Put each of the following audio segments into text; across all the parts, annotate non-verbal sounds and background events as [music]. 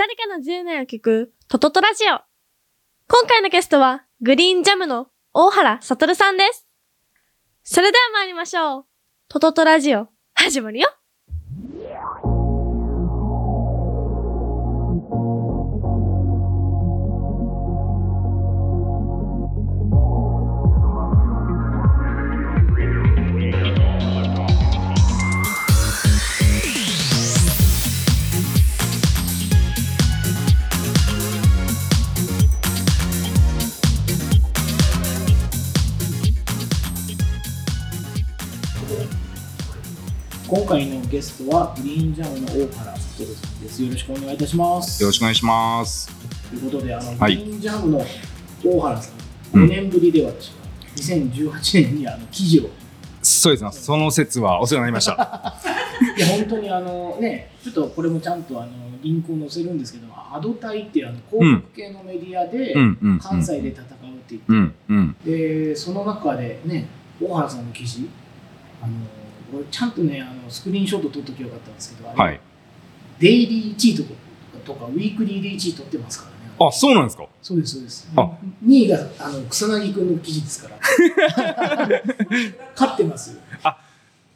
誰かの10年を聞くトトトラジオ。今回のゲストはグリーンジャムの大原悟さんです。それでは参りましょう。トトトラジオ、始まるよ。回のゲストはグリーンジャムの大原悟さんです。よろしくお願いいたします。よろしくお願いします。ということで、あの、はいグリーンジャムの大原さん、うん5年ぶりで私は2018年にあの記事を、そうですね。その説はお世話になりました。[laughs] いや本当にあのね、ちょっとこれもちゃんとあのリンクを載せるんですけど、アドタイっていうあの広告系のメディアでうんうんうん関西で戦うって言って、うんうんでその中でね、大原さんの記事、あの俺ちゃんとねあのスクリーンショット撮っときゃよかったんですけど、あれはい。デイリー1位とかとかウィークリーで1位取ってますからね。あ、そうなんですか？そうですそうです。あ2位があの草薙君の記事ですから。勝ってます。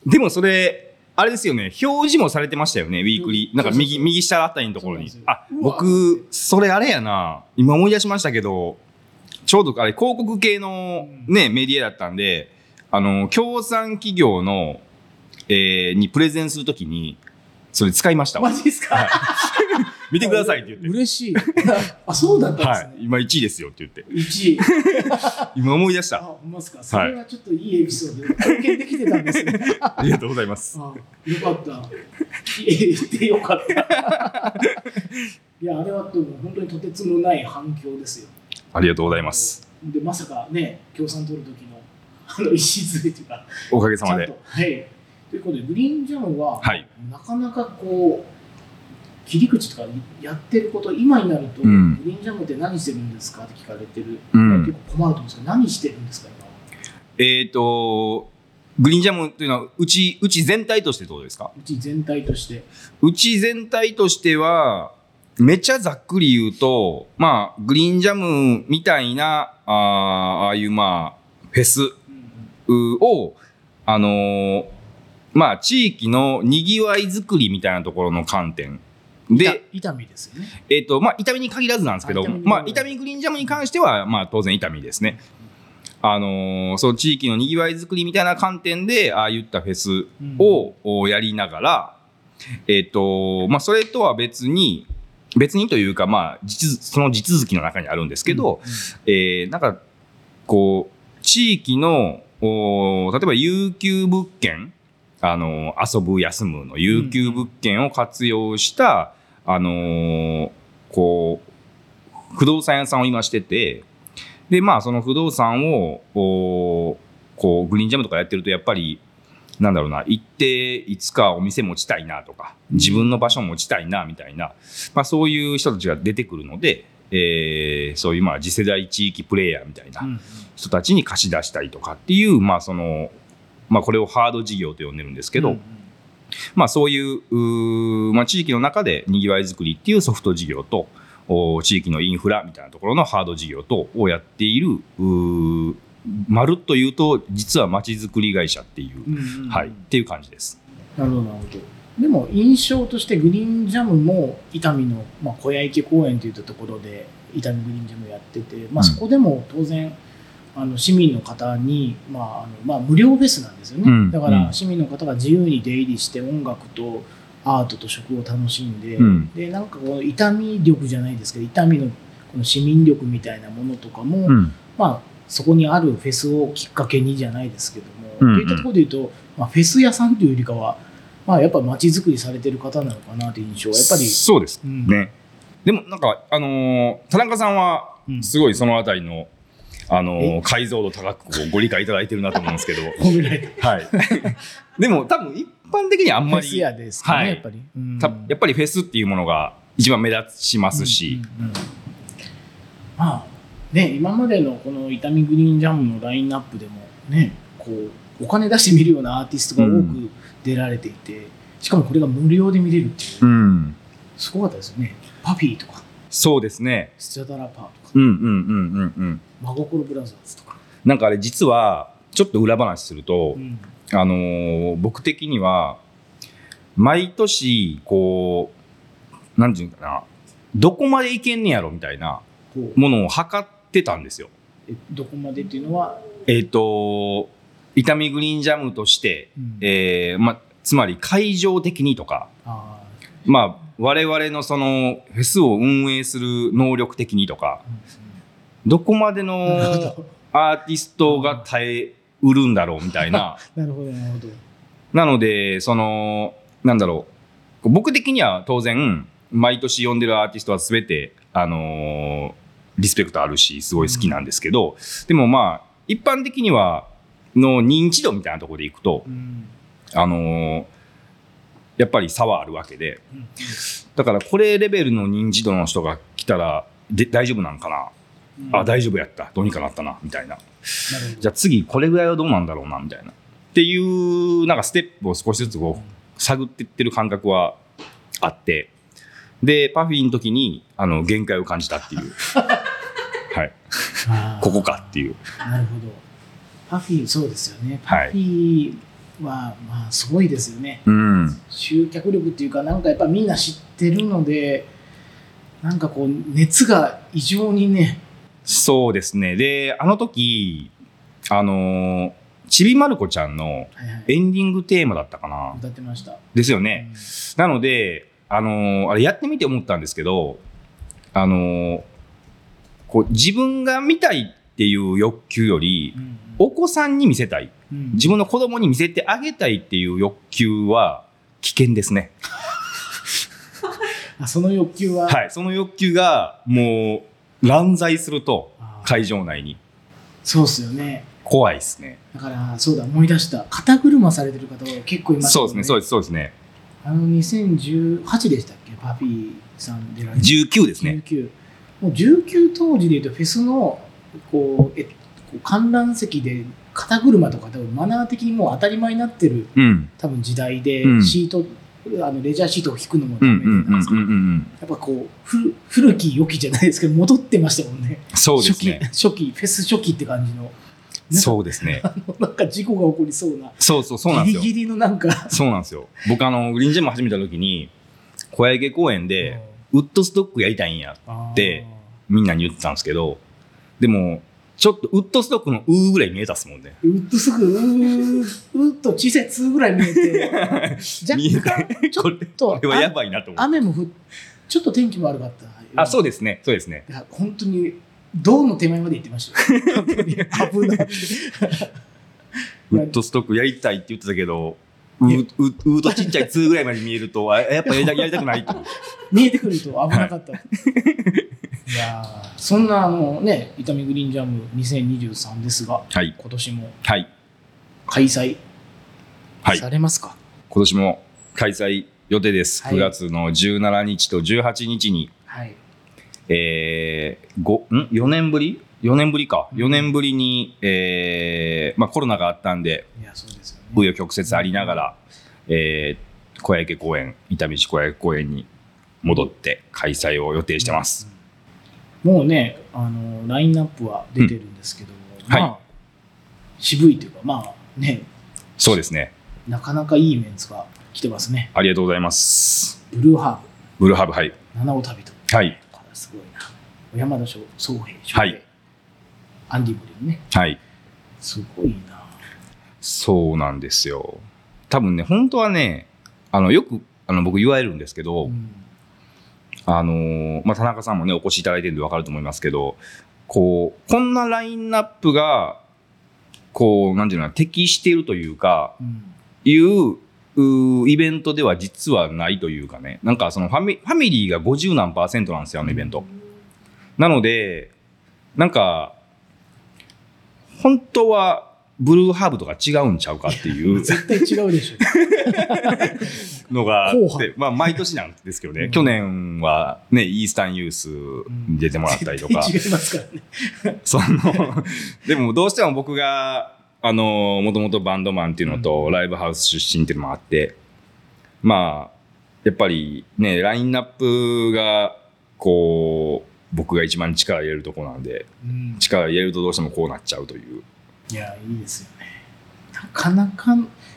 でもそれあれですよね。表示もされてましたよね。ウィークリー。なんか右右下あたりのところにあ僕それあれやな。今思い出しましたけど、ちょうどあれ広告系のねメディアだったんで、あの協賛企業の、えーにプレゼンするときにそれ使いましたわ。マジですか？[laughs] 見てくださいって言って。嬉しい。[laughs] あ、そうだったんですね。はい。今1位ですよって言って。1位。[laughs] 今思い出しあ、た。ほんますか。それはちょっといいエピソードで体験できてたんですね。ありがとうございます。あ、よかった。言ってよかった。いや、あれはでも本当にとてつもない反響ですよ。ありがとうございます。で、まさかね、共産取る時のあの礎というか、おかげさまで。はい。ということで、グリーンジャムは、はい。なかなかこう、切り口とかやってること、今になると、うん。グリーンジャムって何してるんですかって聞かれてる、うん。結構困ると思うんですけど、何してるんですか、今は？えっ、と、グリーンジャムというのは、うち、うち全体としてどうですか？うち全体として。うち全体としては、めっちゃざっくり言うと、まあ、グリーンジャムみたいな、あーああいう、まあ、フェスうん。うを、あのーまあ、地域のにぎわいづくりみたいなところの観点で、痛みですよね。えっ、と、まあ、痛みに限らずなんですけど、まあ、痛みグリーンジャムに関しては、まあ、当然痛みですね。あのーそう、地域のにぎわいづくりみたいな観点で、ああいったフェスを、おやりながら、えっ、と、まあ、それとは別に、別にというか、まあ、その地続きの中にあるんですけど、えーなんか、こう、地域の、お例えば有給物件、あの遊ぶ、休むの有給物件を活用した、あのーこう、不動産屋さんを今してて、で、まあ、その不動産を、おこう、グリーンジャムとかやってると、やっぱり、なんだろうな、行って、いつかお店持ちたいなとか、自分の場所持ちたいな、みたいな、まあ、そういう人たちが出てくるので、えーそういう、まあ、次世代地域プレイヤーみたいな人たちに貸し出したりとかっていう、まあ、その、まあ、これをハード事業と呼んでるんですけど、うんうんまあ、そういうまあ、地域の中でにぎわいづくりっていうソフト事業とお地域のインフラみたいなところのハード事業とをやっているまるっと言うと実はまちづくり会社っていう、うんうんはい、っていう感じです。なるほど、なるほど。でも印象としてグリーンジャムも伊丹の、まあ、小屋池公園といったところで伊丹グリーンジャムやってて、まあ、うんそこでも当然あの市民の方に、まああのまあ、無料フェスなんですよね、うん。だから市民の方が自由に出入りして音楽とアートと食を楽しんで、うん。でなんかこう伊丹力じゃないですけど伊丹のこの市民力みたいなものとかも、うん。まあ、そこにあるフェスをきっかけにじゃないですけども、うんうん。といったところで言うと、まあ、フェス屋さんというよりかは、まあ、やっぱ街づくりされてる方なのかなという印象はやっぱり、そうですうん。ね。でもなんかあのー田中さんはうん。すごいそのあたりの、あの解像度高くご理解いただいてるなと思うんですけど。褒められてはい。[laughs] でも多分一般的にはあんまりフェス屋ですかね、はい。やっぱり、うん。たやっぱりフェスっていうものが一番目立ちますし、うんうんうん。まあね今までのこの伊丹グリーンジャムのラインナップでもねこうお金出して見るようなアーティストが多く出られていて、しかもこれが無料で見れるっていう。うん。すごかったですよね。パフィーとか、そうですね。スチャダラパーとか、うんうんうんうんうん。真心ブラザーズとか。なんかあれ実は、ちょっと裏話すると、うんあのー僕的には、毎年、こう、なんていうのかな、どこまでいけんねやろみたいなものを測ってたんですよ。えどこまでっていうのは、えっ、と、痛みグリーンジャムとして、えーま、つまり会場的にとか、あまあ、我々のそのフェスを運営する能力的にとか、ーどこまでの。アーティストが耐えうるんだろうみたいな。[laughs] なるほど、なるほど。なので、その、なんだろう。僕的には当然、毎年呼んでるアーティストは全て、あのーリスペクトあるし、すごい好きなんですけど、でもまあ、一般的には、の認知度みたいなところでいくと、うんあのーやっぱり差はあるわけで、うんだからこれレベルの認知度の人が来たら、で大丈夫なんかな、うん。あ、大丈夫やった。どうにかなったな、みたいな。じゃあ次これぐらいはどうなんだろうな？みたいな。っていうなんかステップを少しずつこう探っていってる感覚はあって。でパフィーの時にあの限界を感じたっていう。[laughs] はい。ここかっていう。なるほど。パフィー、そうですよね。はい。パフィーは、まあ、すごいですよね。うん。集客力っていうか、なんかやっぱみんな知ってるので、なんかこう、熱が異常にね、そうですね。であの時あのーちびまる子ちゃんのはいはい。エンディングテーマだったかな。歌ってました。ですよね、なので、あのーあれやってみて思ったんですけど、あのーこう自分が見たいっていう欲求よりう、んお子さんに見せたい、うん自分の子供に見せてあげたいっていう欲求は危険ですね。[laughs] あその欲求は、はい。その欲求がもう乱在すると会場内にそうっすよね。怖いですね。だから、そうだ、思い出した。肩車されてる方が結構いましたそうですね、そうでです、そうですね。あの、2018でしたっけ？パフィーさん出られて19ですね。19もう19当時でいうとフェスのこうえこう観覧席で肩車とか多分マナー的にもう当たり前になってるうん。多分時代で、うんシートあのレジャーシートを引くのもダうんメなんですかうんやっぱこうふ古き良きじゃないですけど戻ってましたもんねうん。そうですね。初期初期フェス初期って感じのそうですね。[laughs] なんか事故が起こりそうなそうそう、そうなんですよ。ギリギリのなんかそうなんですよ。僕あの、グリーンジェム始めた時に、小池公園で、ウッドストックやりたいんや、でみんなに言ってたんですけど、でも、ちょっとウッドストックのうーぐらい見えたっすもんね。ウッドすぐうーうーっと小さい2ぐらい見えて [laughs] 若干ちょっと [laughs] これはやばいなと思。雨も降っちょっと天気も悪かった。あ、そうでですね。そうですね。す。本当に、銅の手前まで行ってましたよ。本当に危ない。ウッドストックやりたいって言ってたけど、うーううーとちっちゃい2ぐらいまで見えると、あやっぱやりたくないと。[laughs] 見えてくると危なかった。い、やーそんなあのね、伊丹グリーンジャム2023ですが、はい。今年もはい。開催はい。されますか、今年も開催予定です。はい9月の17日と18日に、はい。えー、ごん？4年ぶり ?4 年ぶりか。うん4年ぶりに、えー、まあコロナがあったんで。紆余曲折ありながら、えー、小池公園、伊丹市小池公園に戻って開催を予定してます。うん。もうね、あの、ラインナップは出てるんですけど、はいまあ、渋いというか、まあね、そうですね。なかなかいいメンツが来てますね。ありがとうございます。ブルーハブルーハーブ、はい。ーブ、七尾旅と。はい。すごいな。小山田翔総平、はいアンディ・ブリムね。はい。すごいな。そうなんですよ。多分ね、本当はね、あの、よく、あの、僕言われるんですけど、うんあのーまあ、田中さんもね、お越しいただいてるんで分かると思いますけど、こう、こんなラインナップが、こう、なんていうの、適しているというか、うんいう、うイベントでは実はないというかね、なんかそのファミファミリーが50何パーセントなんですよ、あのイベント。なので、なんか、本当はブルーハーブとか違うんちゃうかっていう。絶対違うでしょ。[laughs] のがあっ硬て、まあ毎年なんですけどね、うん。去年はね、イースタンユースに出てもらったりとか、絶対違いますからね。[laughs] その、でもどうしても僕が、あの、もともとバンドマンっていうのと、ライブハウス出身っていうのもあって、まあ、やっぱりね、ラインナップが、こう、僕が一番力入れるとこなんで、うん。力入れるとどうしてもこうなっちゃうという。いや、いいですよね。なかなか、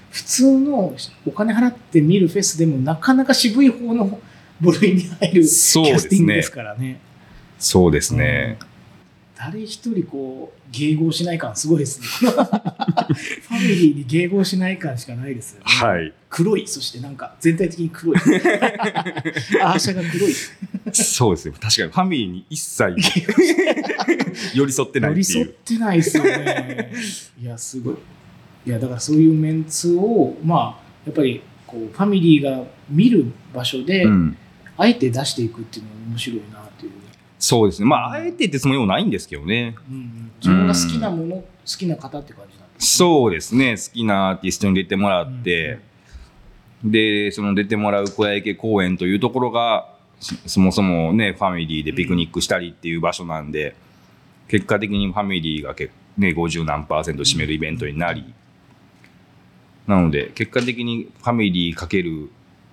普通のお金払って見るフェスでも、なかなか渋い方の部類に入るキそうャですねスティングですからね。そうですね。うん誰一人こう、迎合しない感すごいですね。[laughs] ファミリーに迎合しない感しかないですよね。はい。黒い、そしてなんか全体的に黒い。[laughs] アーシャが黒い。そうですね。確かにファミリーに一切 [laughs] 寄り添ってない寄り添っっていう。てないですよね。いや、すごい。いや、だからそういうメンツを、まあ、やっぱりこうファミリーが見る場所で、うん。あえて出していくっていうのは面白いなという。そうですね。まあ、あえてってつもりもないんですけどね。うんうん、自分が好きなもの、好きな方って感じなんですそうですね。好きなアーティストに出てもらねって、で、その出てもらう小屋池公園というところが、そそもそもね、ファミリーでピクニックしたりっていう場所なんで、結果的にファミリーがけ、ね、50何パーセント占めるイベントになり、なので、結果的にファミリーかける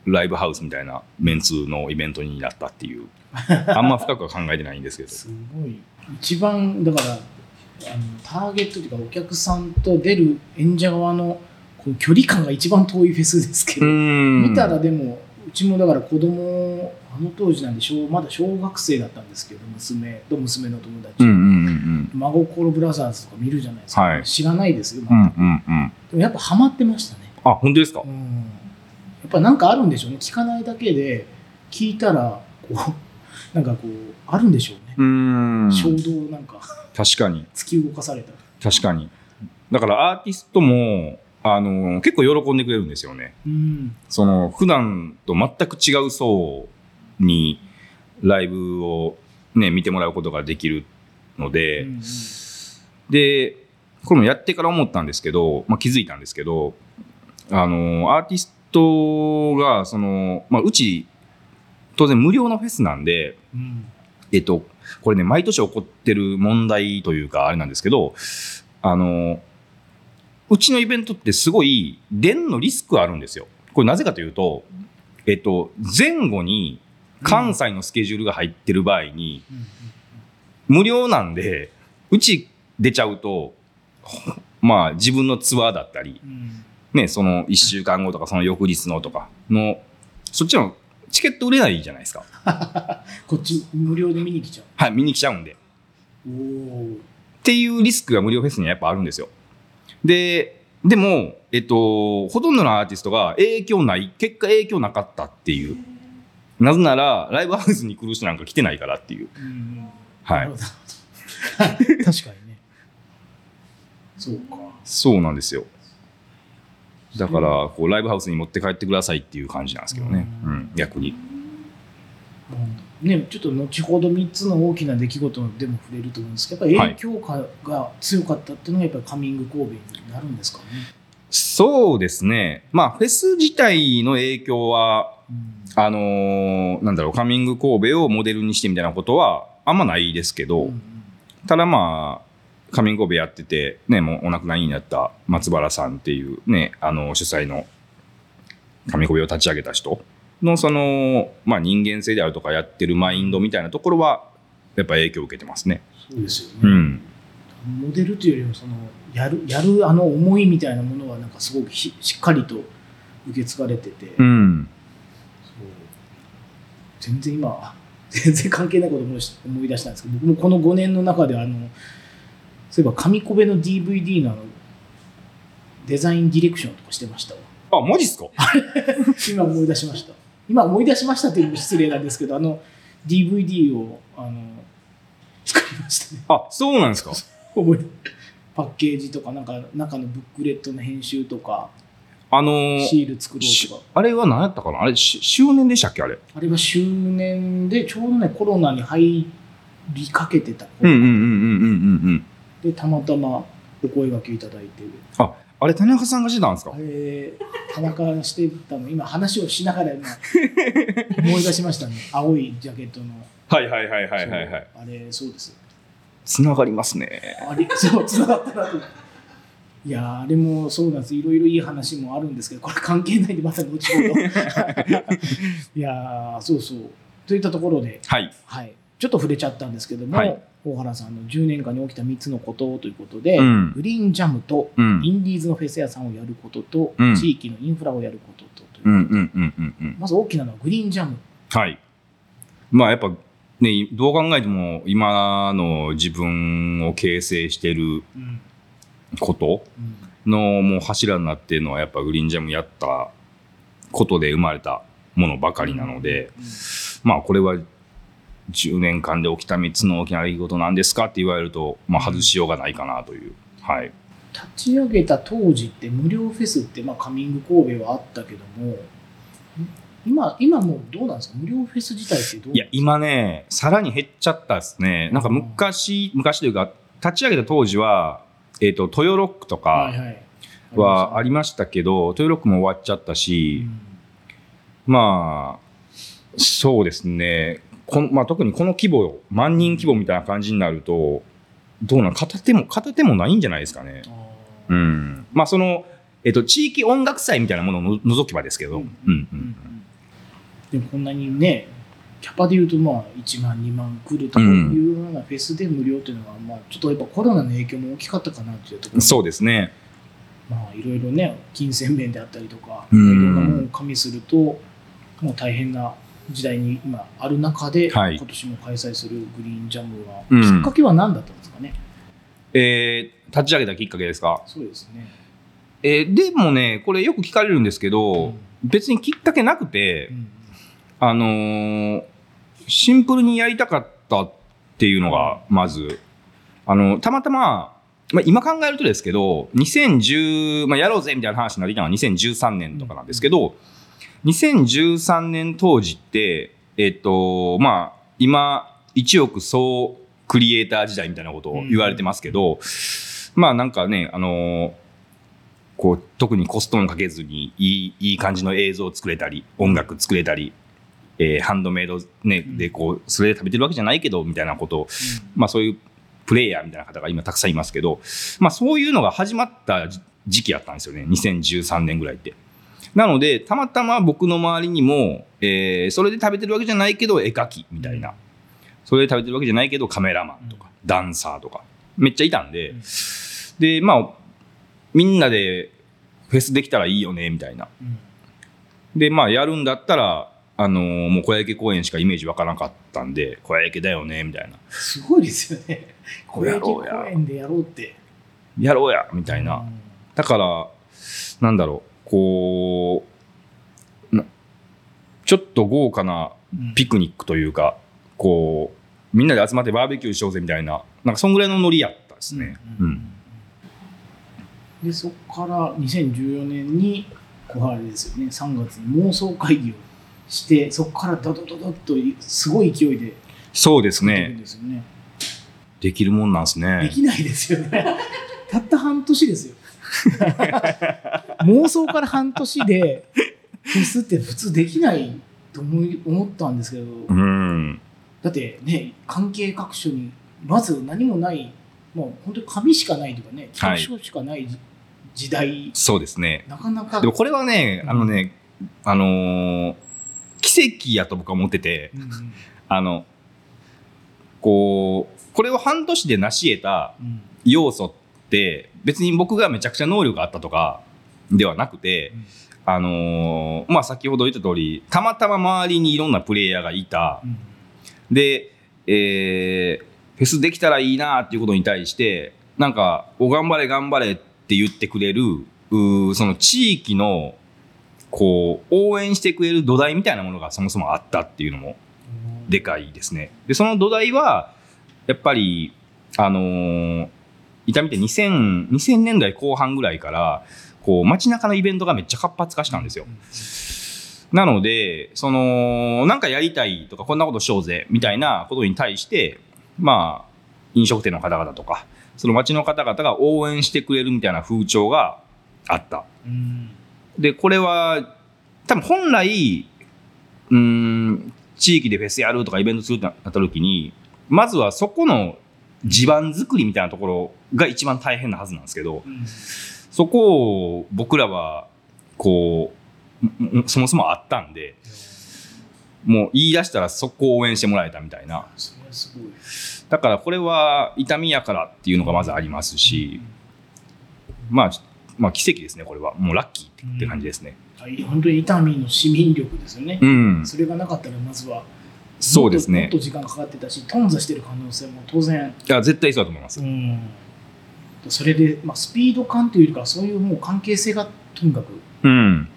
ライブハウスみたいなメンツのイベントになったっていう、[laughs] あんま深くは考えてないんですけど。すごい。一番、だから、あのターゲットというか、お客さんと出る演者側のこう距離感が一番遠いフェスですけど、見見たらでもうちもだから子供あの当時なんで小まだ小学生だったんですけど娘と娘の友達、うんうん心ブラザーズとか見るじゃないですか、はい知らないですよ、うん。うんうんうん。でもやっぱハマってましたね、あ、本当ですか？うん、やっぱなんかあるんでしょうね聞かないだけで聞いたらこう [laughs] なんかこうあるんでしょうね、うーん。衝動なんか確かに。突き動かされた確かに。だからアーティストも、あの、結構喜んでくれるんですよね。うんその、普段と全く違う層にライブをね、見てもらうことができるので、うんうんで、これもやってから思ったんですけど、まあ、気づいたんですけど、あの、アーティストが、その、まあ、うち、当然無料のフェスなんで、うんえっと、これね、毎年起こってる問題というか、あれなんですけど、あの、うちのイベントってすごい、電のリスクあるんですよ。これなぜかというと、えっと、前後に関西のスケジュールが入ってる場合に、うん無料なんで、うち出ちゃうと、まあ自分のツアーだったり、ね、その1週間後とかその翌日のとかの、そっちのチケット売れないじゃないですか。[laughs] こっち無料で見に来ちゃはい、見に来ちゃうんで。っていうリスクが無料フェスにはやっぱあるんですよ。で、でも、えっと、ほとんどのアーティストが影響ない、結果影響なかったっていう。なぜなら、ライブハウスに来る人なんか来てないからっていう。うはいなるほ。ど [laughs] 確かにね。そうか。そうなんですよ。だから、こう、ライブハウスに持って帰ってくださいっていう感じなんですけどね。ううんん、逆に。うんね、ちょっと後ほど3つの大きな出来事でも触れると思うんですけど、やっぱ影響かが強かったっていうのがやっぱりカミング神戸になるんですかね。そうですね。まあ、フェス自体の影響は、うんあのーなんだろう、カミング神戸をモデルにしてみたいなことは、あんまないですけど、うんただまあ、カミング神戸やってて、ね、もうお亡くなりになった松原さんっていうね、あの、主催のカミング神戸を立ち上げた人のその、まあ人間性であるとかやってるマインドみたいなところは、やっぱ影響を受けてますね。そうですよね、うん。モデルというよりもそのやるやるあの思いみたいなものはなんかすごくひしっかりと受け継がれてて、うん。全然今あ [laughs] 全然関係ないこと思いし思い出したんですけど僕もこの5年の中であのそういえば紙コベの DVD のデザインディレクションとかしてましたわ。あ、マジっすか？[laughs] 今思い出しました。今思い出しましたというのも失礼なんですけどあの DVD をあの作りましたね。あ、そうなんですか？[laughs] 覚えてパッケージとかなんか中のブックレットの編集とかあのーシール作ろしうとか。あれは何やったかな？あれ、し周年でしたっけ？あれ。あれは周年でちょうどねコロナに入りかけてた頃。うんうんうんうんうんうんうん。でたまたまお声掛けいただいて。あ、あれ、田中さんがしてたんですか？あれ田中がしてたの。今話をしながら今思い出しましたね。[laughs] 青いジャケットの。はいはいはいはいはいはい。あれそうです。つながりますね。あれそうつながったなといやーあれもそうなんですいろいろいい話もあるんですけどこれ関係ないんでまた後ほど [laughs] いやーそうそうといったところで、はい。はい、ちょっと触れちゃったんですけども、はい大原さんの10年間に起きた3つのことということで、うんグリーンジャムとうん。インディーズのフェス屋さんをやることと、うん地域のインフラをやることとといううんうんうんうんうん。まず大きなのはグリーンジャム。はい。まあやっぱね、どう考えても今の自分を形成してるうんこと？のもう柱になっているのはやっぱグリーンジャムやったことで生まれたものばかりなので、うんまあこれは10年間で起きた3つの大きな出来事なんですかって言われると、まあ外しようがないかなという。はい。立ち上げた当時って無料フェスって、まあ、カミング神戸はあったけども今今もうどうなんですか？無料フェス自体ってどういや、今ね、さらに減っちゃったですね。なんか昔、昔というか、立ち上げた当時は、えっ、と、トヨロックとかはありりましたけど、トヨロックも終わっちゃったましす、まあ、そうですね。このまあ、特にこの規模、万人規模みたいな感じになると、どうなん片手も、片手もないんじゃないですかね。うん。まあ、その、えっ、と、地域音楽祭みたいなものをの除けばですけど、うん、うん、うん。でもこんなにねキャパでいうとまあ1万2万来るというようなフェスで無料っていうのは、まあ、ちょっとやっぱコロナの影響も大きかったかなっていうところ。そうですね。まあいろいろね金銭面であったりとかいうん。ろんなものを加味するともう大変な時代に今ある中で、はい。今年も開催するグリーンジャムは、うん。きっかけは何だったんですかね？えー立ち上げたきっかけですか？そうですね、えーでもね、これよく聞かれるんですけど、うん。別にきっかけなくて、うん。あのーシンプルにやりたかったっていうのが、まず、あの、たまたま、まあ、今考えるとですけど、2010、まあ、やろうぜみたいな話になってきたのは2013年とかなんですけど、2013年当時って、えっと、まあ、今、1億総クリエイター時代みたいなことを言われてますけど、まあなんかね、あのーこう、特にコストもかけずにいい、いい感じの映像を作れたり、音楽作れたり、えーハンドメイドね、で、こう、それで食べてるわけじゃないけど、みたいなことを、まあそういうプレイヤーみたいな方が今たくさんいますけど、まあそういうのが始まった時時期やったんですよね。2013年ぐらいって。なので、たまたま僕の周りにも、えーそれで食べてるわけじゃないけど、絵描きみたいな。それで食べてるわけじゃないけど、カメラマンとか、ダンサーとか、めっちゃいたんで、うんで、まあ、みんなでフェスできたらいいよね、みたいな。うんで、まあ、やるんだったら、あのーもう小焼公園しかイメージわからなかったんで、小焼だよね、みたいな。すごいですよね。[laughs] 小焼やろうや公園でやろうって。やろうや、みたいな。だから、なんだろう、こう、なちょっと豪華なうん。ピクニックというか、こう、みんなで集まってバーベキューしようぜみたいな、なんかそんぐらいのノリやったですね。ううん。ん。でそこから2014年に小原ですよね。3月に妄想会議をしてそこからドドドドッとすごい勢いでそうですね。できるもんなんですでね。きないですよね [laughs] たった半年ですよ [laughs] 妄想から半年でフェスって普通できないと思い思ったんですけど、うん。だってね関係各所にまず何もないもう本当に紙しかないとかねはい企画書しかない時時代、そうですね。なかなかでもこれはね、うんあのね、あのー奇跡やと僕は思ってて、うんうん。あの、こう、これを半年で成し得たうん。要素って、別に僕がめちゃくちゃ能力があったとかではなくて、うん。あのーまあ、先ほど言った通り、たまたま周りにいろんなプレイヤーがいた。うん。で、えーフェスできたらいいなっていうことに対して、なんか、お頑張れ頑張れって言ってくれる、その地域の、こう、応援してくれる土台みたいなものがそもそもあったっていうのもでかいですね。で、その土台は、やっぱり、あのー、痛みって2000、2000年代後半ぐらいから、こう、街中のイベントがめっちゃ活発化したんですよ。なので、その、なんかやりたいとか、こんなことしようぜ、みたいなことに対して、まあ、飲食店の方々とか、その街の方々が応援してくれるみたいな風潮があった。うんで、これは、多分本来、うん、地域でフェスやるとかイベントするってなった時に、まずはそこの地盤作りみたいなところが一番大変なはずなんですけど、うんそこを僕らは、こう、そもそもあったんで、もう言い出したらそこを応援してもらえたみたいな。すごい。だからこれは痛みやからっていうのがまずありますし、まあ、まあ奇跡ですね、これは。もうラッキーって感じですね。はい本当に伊丹の市民力ですよね。うん。それがなかったらまずはそうですねもっと時間かかってたし頓挫してる可能性も当然、いや、絶対そうだと思います。うん、それで、まあ、スピード感というよりかそういうもう関係性がとにかくうん。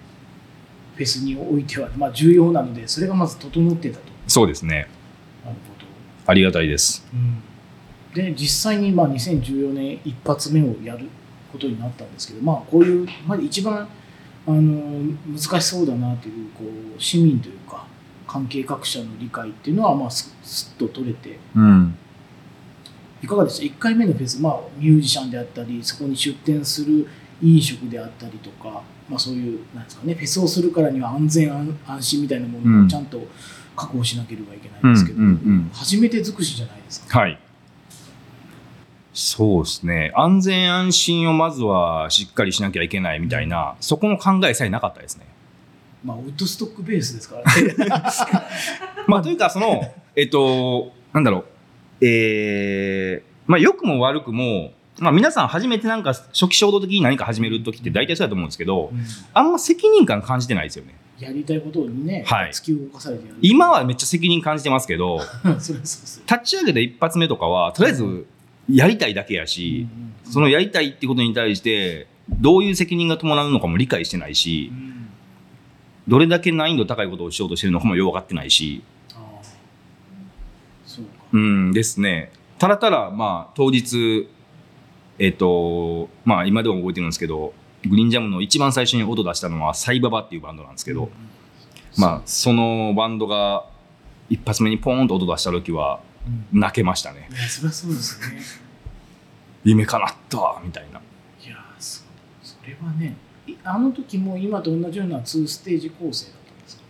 フェスにおいては、まあ、重要なのでそれがまず整ってたとそうですね。なるほありがたいです。ど、で実際にまあ2014年一発目をやることになったんですけど、まあ、こういう、まあ、一番あの難しそうだなというこう市民というか関係各社の理解っていうのは、まあ、すすっと取れてうん。いかがでした1回目のフェス、まあ、ミュージシャンであったりそこに出店する飲食であったりとか、まあ、そういうなんですかねフェスをするからには安全安安心みたいなものうんをちゃんと確保しなければいけないんですけど、うんうんうん初めて尽くしじゃないですか。はい。そうですね。安全安心をまずはしっかりしなきゃいけないみたいな、そこの考えさえなかったですね。まあ、ウッドストックベースですからね。[laughs] まあ、というか、その、[laughs] えっと、なんだろう、えー、まあ、良くも悪くも、まあ、皆さん初めてなんか初期衝動的に何か始めるときって大体そうだと思うんですけど、あんま責任感感じてないですよね。やりたいことにね、はい突き動かされて。今はめっちゃ責任感じてますけど。[laughs] 立ち上げた一発目とかは、とりあえずやりたいだけやし、うんそのやりたいってことに対して、どういう責任が伴うのかも理解してないしう、ん。どれだけ難易度高いことをしようとしてるのかもよく分かってないし、うんですね。ただただ、まあ、当日、えっ、と、まあ、今でも覚えてるんですけど、グリーンジャムの一番最初に音出したのはサイババっていうバンドなんですけど、まあ、そのバンドが一発目にポーンと音出した時はうん泣けましたね。いや、そりゃそうですね。夢叶ったみたいな。いやそそれはねいあの時も今と同じような2ステージ構成だったんですか？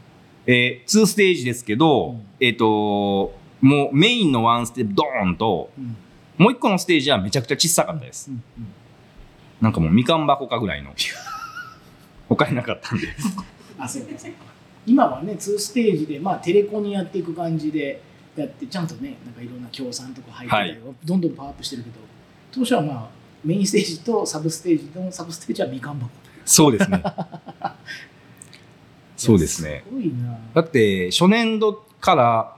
えー、2ステージですけど、うんえっ、と、もうメインのワンステップドーンと、うんもう一個のステージはめちゃくちゃ小さかったです。うんうんなんかもうみかん箱かぐらいの。お金なかったんで。[laughs] あそうかそうか今はね2ステージで、まあ、テレコにやっていく感じでやってちゃんとねなんかいろんな協賛とか入ってたり、はい。どんどんパワーアップしてるけど当初はまあメインステージとサブステージの [laughs] サブステージはみかん箱。そうですね。[laughs] そうですね。すごいな。だって、初年度から、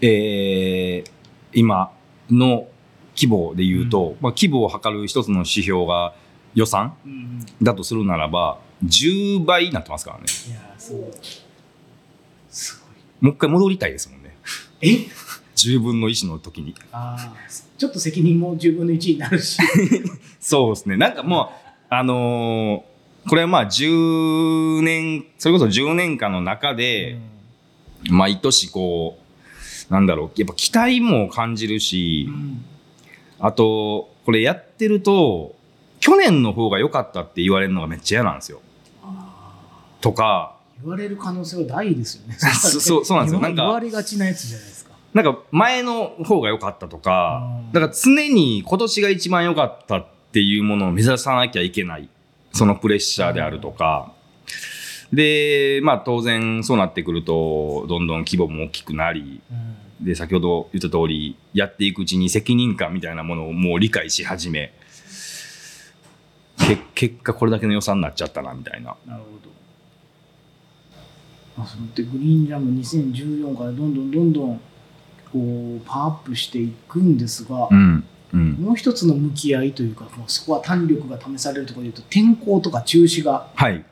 えー今の規模で言うと、まあ、規模を測る一つの指標が予算うんだとするならば、10倍になってますからね。いやそうすもう一回戻りたいですもんえ？10分の1の時に。ああちょっと責任も10分の1になるし [laughs] そうですね。なんかもう、あのーこれはまあ10年、それこそ10年間の中で、毎年こう、なんだろう、やっぱ期待も感じるしう、んあと、これやってると、去年の方が良かったって言われるのがめっちゃ嫌なんですよ。とか、言われる可能性は大ですよね。そ [laughs] そうそうなんですよなんか言われがちなやつじゃないですか。なんか前の方が良かったとかうん、だから常に今年が一番良かったっていうものを目指さなきゃいけない。そのプレッシャーであるとか。で、まあ当然そうなってくると、どんどん規模も大きくなり、で、先ほど言った通り、やっていくうちに責任感みたいなものをもう理解し始め、け結果これだけの予算になっちゃったな、みたいな。なるほど。まあ、そうやってグリーンジャム2014からどんどんどんどんこうパワーアップしていくんですが、うん。うん。もう一つの向き合いというか、もうそこは胆力が試されるところで言うと、天候とか中止がはい。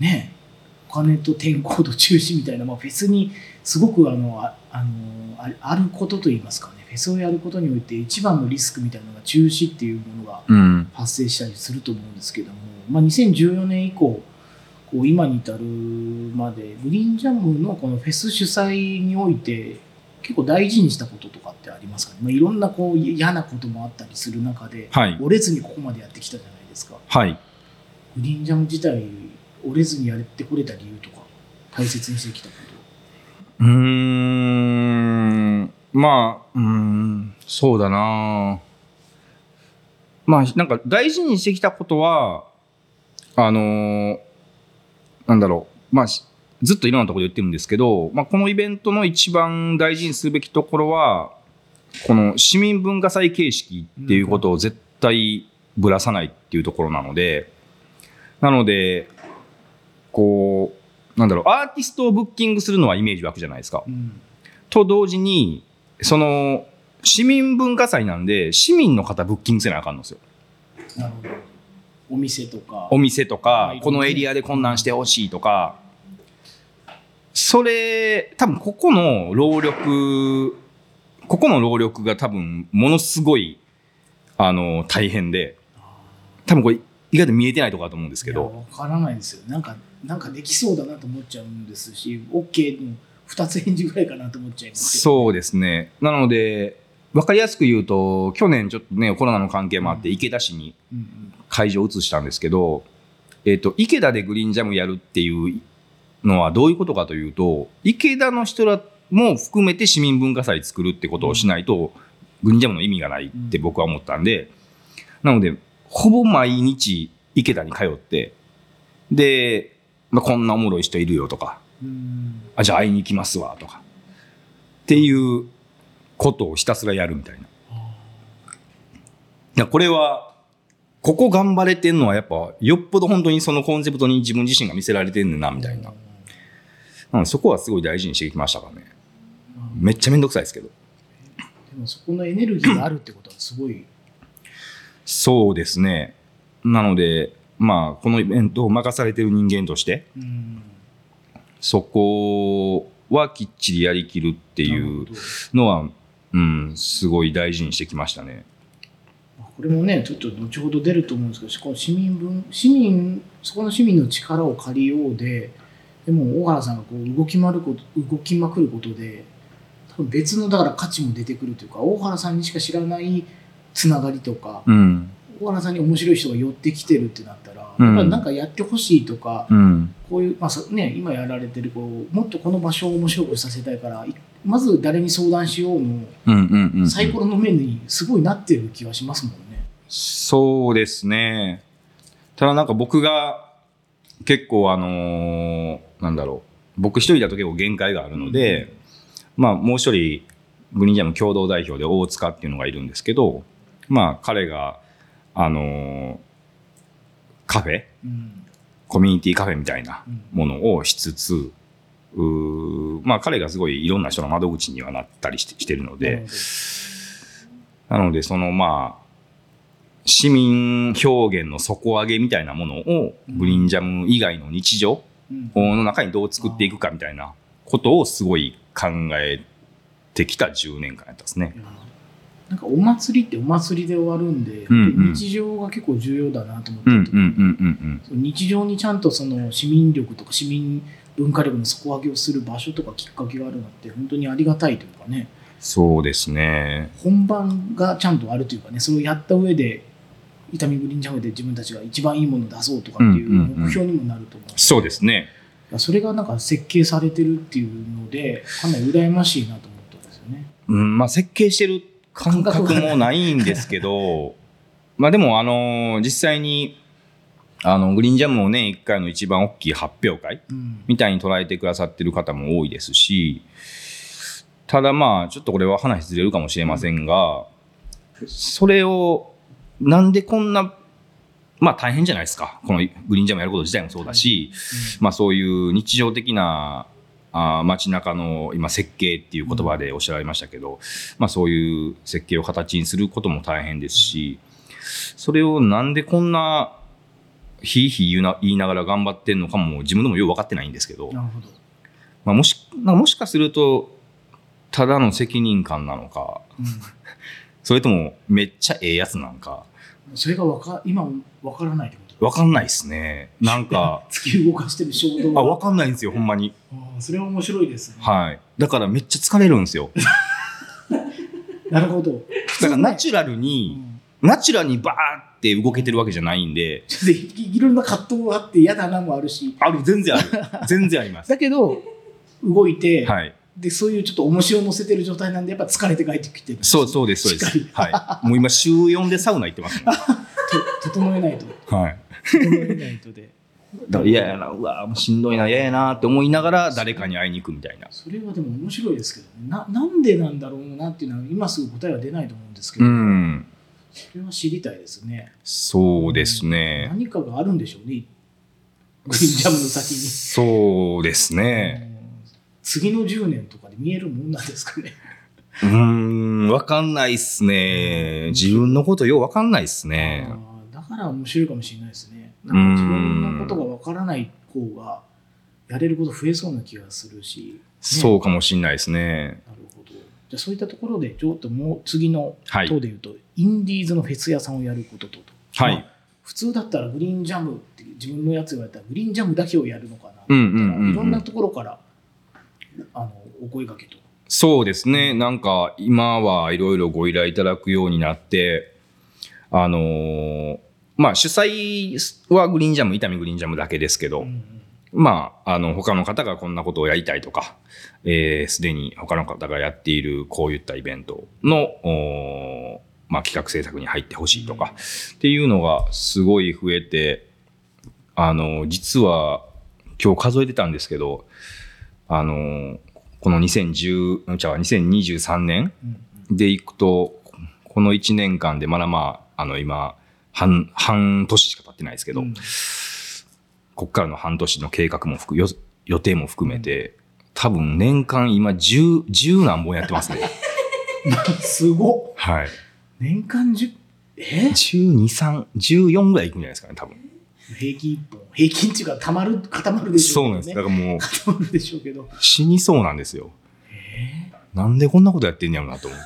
ね、お金と天候と中止みたいな、まあ、フェスにすごくあのああのああることといいますかね、フェスをやることにおいて一番のリスクみたいなのが中止っていうものがうん。発生したりすると思うんですけども、まあ、2014年以降こう今に至るまでグリーンジャムのこのフェス主催において結構大事にしたこととかってありますかね、まあ、いろんなこう嫌なこともあったりする中ではい。折れずにここまでやってきたじゃないですかはい。グリーンジャム自体折れずにやってこれた理由とか大切にしてきたことうーん。まあ、うーん、そうだなまあ、なんか大事にしてきたことは、あのーなんだろう、まあ、ずっといろんなところで言ってるんですけど、まあ、このイベントの一番大事にするべきところは、この市民文化祭形式っていうことを絶対ぶらさないっていうところなので、なので、こう、なんだろう、アーティストをブッキングするのはイメージ湧くじゃないですか。うんと同時に、その、市民文化祭なんで、市民の方ブッキングせなあかんのですよ。なるほどお店とか。お店とはい、かこのエリアでこんなんしてほしいとか、それ、多分ここの労力、ここの労力が多分ものすごい、あの、大変で、多分これ意外と見えてないところだと思うんですけど、わからないですよ。なんかなんかできそうだなと思っちゃうんですし OK の2つ返事ぐらいかなと思っちゃいますそうですね。なので、わかりやすく言うと、去年ちょっとね、コロナの関係もあって、池田市に会場を移したんですけど、えっ、と、池田でグリーンジャムやるっていうのはどういうことかというと、池田の人らも含めて市民文化祭作るってことをしないと、グリーンジャムの意味がないって僕は思ったんで、なので、ほぼ毎日池田に通って、で、まあ、こんなおもろい人いるよとか、うん。あ、じゃあ会いに行きますわとか、っていうことをひたすらやるみたいな。いや、これは、ここ頑張れてんのはやっぱ、よっぽど本当にそのコンセプトに自分自身が見せられてんねんな、みたいな。なのでそこはすごい大事にしてきましたからね。めっちゃめんどくさいですけど。でもそこのエネルギーがあるってことはすごいそうですね。なので、まあ、このイベントを任されてる人間として、うんそこはきっちりやりきるっていうのは、うん、すごい大事にしてきましたね。これもねちょっと後ほど出ると思うんですけどこの市民分市民そこの市民の力を借りようででも大原さんがこう動きまること動きまくることで多分別のだから価値も出てくるというか大原さんにしか知らないつながりとか、うん。大原さんに面白い人が寄ってきてるってなったら、うんやっなんかやってほしいとか、うん。こういう、まあさね、今やられてるこうもっとこの場所を面白くさせたいからいまず誰に相談しようの。サイコロの面にすごいなってる気はしますもんね。そうですね。ただなんか僕が結構あのーなんだろう。僕一人だと結構限界があるので、まあもう一人、グリーンジャム共同代表で大塚っていうのがいるんですけど、まあ彼が、あのーカフェ、うんコミュニティカフェみたいなうんものをしつつ、うーまあ彼がすごいいろんな人の窓口にはなったりしてるので、なので、そのまあ、市民表現の底上げみたいなものを、グリーンジャム以外の日常うん。の中にどう作っていくかみたいなことをすごい考えてきた10年間やったですね。なんかお祭りってお祭りで終わるんで、うんうん。日常が結構重要だなと思って日常にちゃんとその市民力とか市民文化力の底上げをする場所とかきっかけがあるのって本当にありがたいというかねそうですね。本番がちゃんとあるというかねそれをやった上で伊丹グリーンジャムで自分たちが一番いいものを出そうとかっていううんうんうん目標にもなると思う、そうですね。それがなんか設計されてるっていうのでかなり羨ましいなと思ったんですよね。うん、まあ設計してる感覚もないんですけど、[laughs] まあでもあのー実際に、あの、グリーンジャムを年1回の一番大きい発表会うん。みたいに捉えてくださってる方も多いですし、ただまあ、ちょっとこれは話ずれるかもしれませんが、それを、なんでこんな、まあ大変じゃないですか。このグリーンジャムやること自体もそうだし、まあそういう日常的なあー街中の今設計っていう言葉でおっしゃられましたけど、まあそういう設計を形にすることも大変ですし、それをなんでこんなひいひい言うな言いながら頑張ってんのかも自分でもよく分かってないんですけど、なるほど。まあ、もしなもしかするとただの責任感なのかうん。[laughs] それともめっちゃええやつなんか。それがわか今わからないってこと分かんないですね。なんか [laughs] 突き動かしてる衝動あ分かんないんですよほんまに。それは面白いですね。はい。だからめっちゃ疲れるんですよ。[laughs] なるほど。だからナチュラルうに、ん。ナチュラルにバーって動けてるわけじゃないんでちょっといいろんな葛藤があって嫌だなもあるし、ある全然ある [laughs] 全然ありますだけど動いて、はいで、そういうちょっと重しを乗せてる状態なんで、やっぱ疲れて帰ってきてる。そう、そうです、そうです。はい。もう今、週4でサウナ行ってますもん。と [laughs] 整えないと。はい。整えないとで。だから嫌やな、うわもうしんどいな、嫌やなって思いながら誰かに会いに行くみたいな。それはでも面白いですけどね。な、なんでなんだろうなっていうのは、今すぐ答えは出ないと思うんですけうど、ん。それは知りたいですね。そうですね。何かがあるんでしょうね。グリーンジャムの先に。そうですね。うん次の10年とかで見えるもんなんですかね。うーん、わかんないっすね。自分のことようわかんないっすね。だから面白いかもしれないですね。なんか自分のことがわからない方がやれること増えそうな気がするし。そうかもしんないですね。なる。じゃあそういったところでちょっともう次のはい党で言うと、インディーズのフェス屋さんをやることと。はいまあ普通だったらグリーンジャムって自分のやつ言われたらグリーンジャムだけをやるのかな。うんうんいろんなところからあのお声掛けと。そうですね。なんか今はいろいろご依頼いただくようになって、あのーまあ主催はグリーンジャム、伊丹グリーンジャムだけですけど、うんうんまあ、あの、他の方がこんなことをやりたいとか、えーすでに他の方がやっているこういったイベントの、まあ、企画制作に入ってほしいとか、っていうのがすごい増えて、あの、実は今日数えてたんですけど、あの、この2010、じゃあ2023年うんでいくと、この1年間でまだまあ、あの今、半、半年しか経ってないですけど、うんこっからの半年の計画も含よ予定も含めて、多分年間今10、10何本やってますね。[laughs] すごっはい。年間10え？12、3、14ぐらいいくんじゃないですかね、多分。平均1本平均っていうかたまる固まるでしょそうなんです。ねだからもう固まるでしょうけど死にそうなんですよ。なんでこんなことやってんねやろなと思っ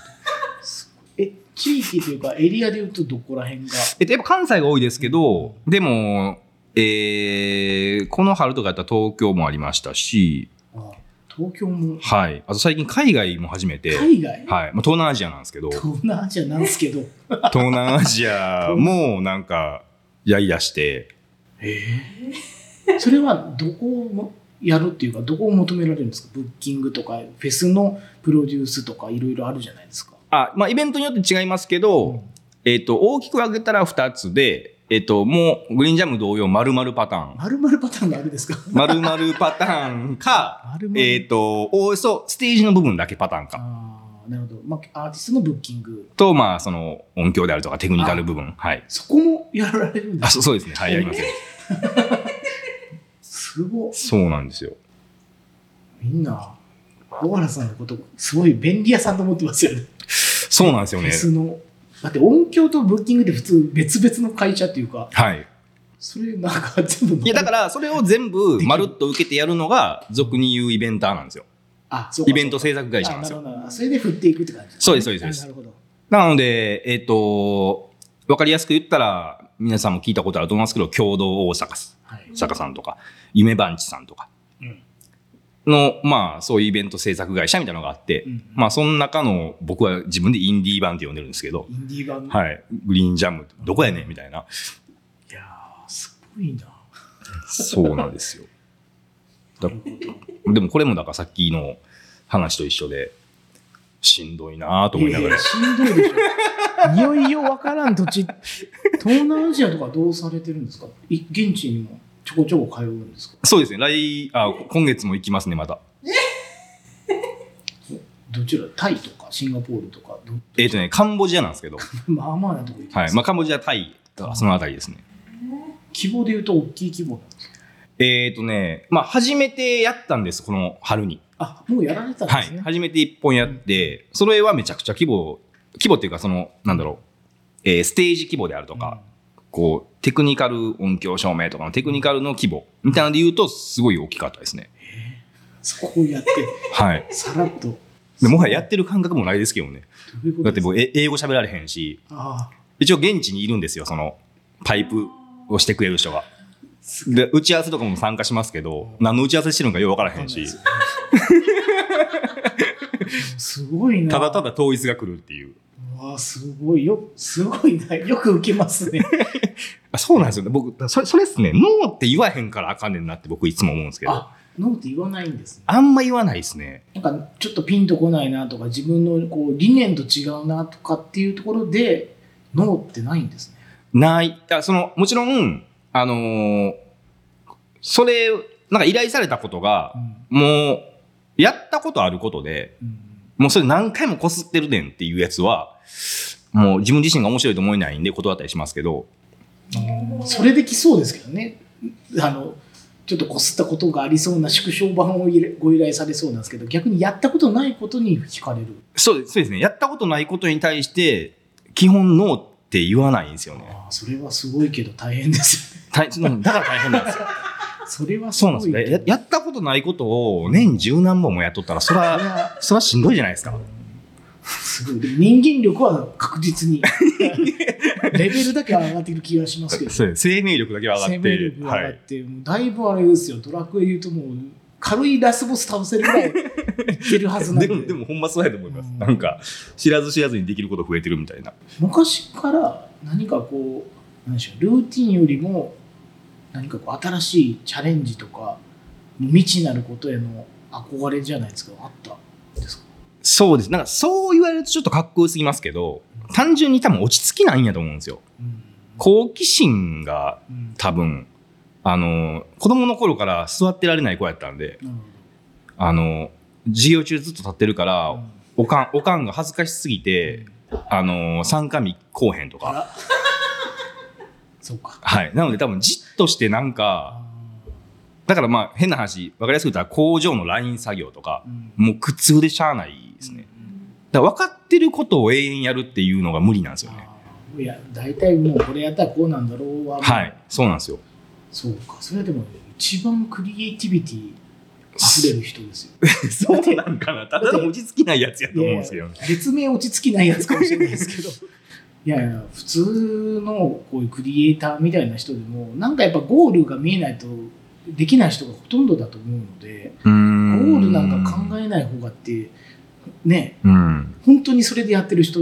て。え地域というかエリアでいうとどこら辺が？えっと、やっぱ関西が多いですけど、でも、えー、この春とかやったら東京もありましたし、あ東京も。はい。あと最近海外も始めて、海外？はい。まあ、東南アジアなんですけど、東南アジアなんですけど。東南アジアもなんかやりだして、それはどこをやるっていうかどこを求められるんですか？ブッキングとかフェスのプロデュースとかいろいろあるじゃないですか。あ、まあ、イベントによって違いますけど、えっ、と、大きく分けたら2つで、えっ、と、もう、グリーンジャム同様、丸々パターン。丸々パターンがあるんですか？丸々パターンか、えっ、と、おおそう、ステージの部分だけパターンか。ああなるほど、まあ、アーティストのブッキングと、まあ、その、音響であるとか、テクニカル部分。はい。そこもやられるんであ、すか？そそうですね。はい、やりますよ。[laughs] すごいそうなんですよ。みんな小原さんのことすごい便利屋さんと思ってますよねそうなんですよねだって音響とブッキングって普通別々の会社っていうかはい。それなんか全部いや、だから、それを全部、まる。っと受けてやるのが、俗に言うイベンターなんですよ。あそうか。イベント制作会社なんですよ。あ。なるほどそれで振っていくって感じね、そうですそうですそうです。あなるほど。なので、えっ、と、わかりやすく言ったら、皆さんも聞いたことあると思いますけど、共同大阪はい。坂さんとか、夢番地さんとか。うんの、まあ、そういうイベント制作会社みたいなのがあって、うんまあ、その中の、僕は自分でインディー版って呼んでるんですけどイ、ンディー版？はい、グリーンジャム、どこやねん？みたいな。いやーすごいな。そうなんですよ。[laughs] だでもこれもだからさっきの話と一緒で、しんどいなぁと思いながら。しんどいでしょ。いよいよわからん。土地東南アジアとかどうされてるんですか？い現地にもちょこちょこ通うんですか？そうですね、来、あ、今月も行きますね、また。どちら？タイとかシンガポールとか？どえっ、とね、カンボジアなんですけど、[laughs] まあまあなとこ行きます、はい。まあ、カンボジア、タイとか、そのあたりですね。規模で言うと大きい規模なんですか？えっ、とね、まあ、初めてやったんです、この春に。あもうやられたんではい。すね、。初めて一本やって、それはめちゃくちゃ規模、規模っていうか、その、なんだろう、えーステージ規模であるとか、こう、テクニカル音響照明とかのテクニカルの規模みたいなので言うと、すごい大きかったですね。そこをやってはい。さらっとでもはややってる感覚もないですけどね。どういうだって僕、え英語喋られへんし、一応現地にいるんですよ、その、パイプをしてくれる人が。で、打ち合わせとかも参加しますけど、何の打ち合わせしてるのかよくわからへんし、すごいなただただ統一が来るっていう。うわすごいよすごいな [laughs] よく受けますね [laughs] あそうなんですよね。僕、それ、それっすね。ノーって言わへんからあかんねんなって僕いつも思うんですけど。あノーって言わないんですね。あんま言わないですね。なんかちょっとピンとこないなとか自分のこう理念と違うなとかっていうところでノーってないんですね。ない。あその、もちろん、あのーそれ、なんか依頼されたことが、もう、やったことあることで、うんもうそれ何回もこすってるねんっていうやつは、もう自分自身が面白いと思えないんで断ったりしますけど、うんそれできそうですけどね。あのちょっとこすったことがありそうな縮小版をご依頼されそうなんですけど逆にやったことないことに惹かれる。そうですそうですね。やったことないことに対して、基本ノーって言わないんですよね。ああそれはすごいけど大変ですよね。だから大変なんですよ。それはすそうなんですよ。ややったことないことを年十何本もやっとったら、そら、はそらしんどいじゃないですか。すごい人間力は確実に [laughs] レベルだけは上がっている気がしますけど生命力だけは上がって。生命力が上がはい。って、もうだいぶあれですよドラクエ言うともう軽いラスボス倒せるぐらいいってるはずなんで [laughs] でも、でもほんまそうやと思います。うんなんか、知らず知らずにできること増えてるみたいな。昔から何かこう何でしょうルーティンよりも何かこう新しいチャレンジとか未知なることへの憧れじゃないですかあったんですか？そうです。なんか、そう言われるとちょっとかっこよすぎますけど、単純に多分落ち着きないんやと思うんですよ。うん。好奇心がうん。多分、あの、子供の頃から座ってられない子やったんで、あの、授業中ずっと立ってるから、おかん、おかんが恥ずかしすぎて、あの、参加日こうへんとか。そうかはい。なので多分じっとしてなんか、だからまあ変な話、わかりやすく言ったら工場のライン作業とか、うんもう苦痛でしゃあないですね。だから分かってることを永遠やるっていうのが無理なんですよね。いや大体もうこれやったらこうなんだろうははい。そうなんですよ。そうかそれはでも一番クリエイティビティ溢れる人ですよ [laughs] そうなんかな。ただの落ち着きないやつやと思うんですけどね。別名落ち着きないやつかもしれないですけどいやいや普通のこういうクリエイターみたいな人でもなんかやっぱゴールが見えないとできない人がほとんどだと思うのでゴゴールなんか考えない方がってねうん。本当にそれでやってる人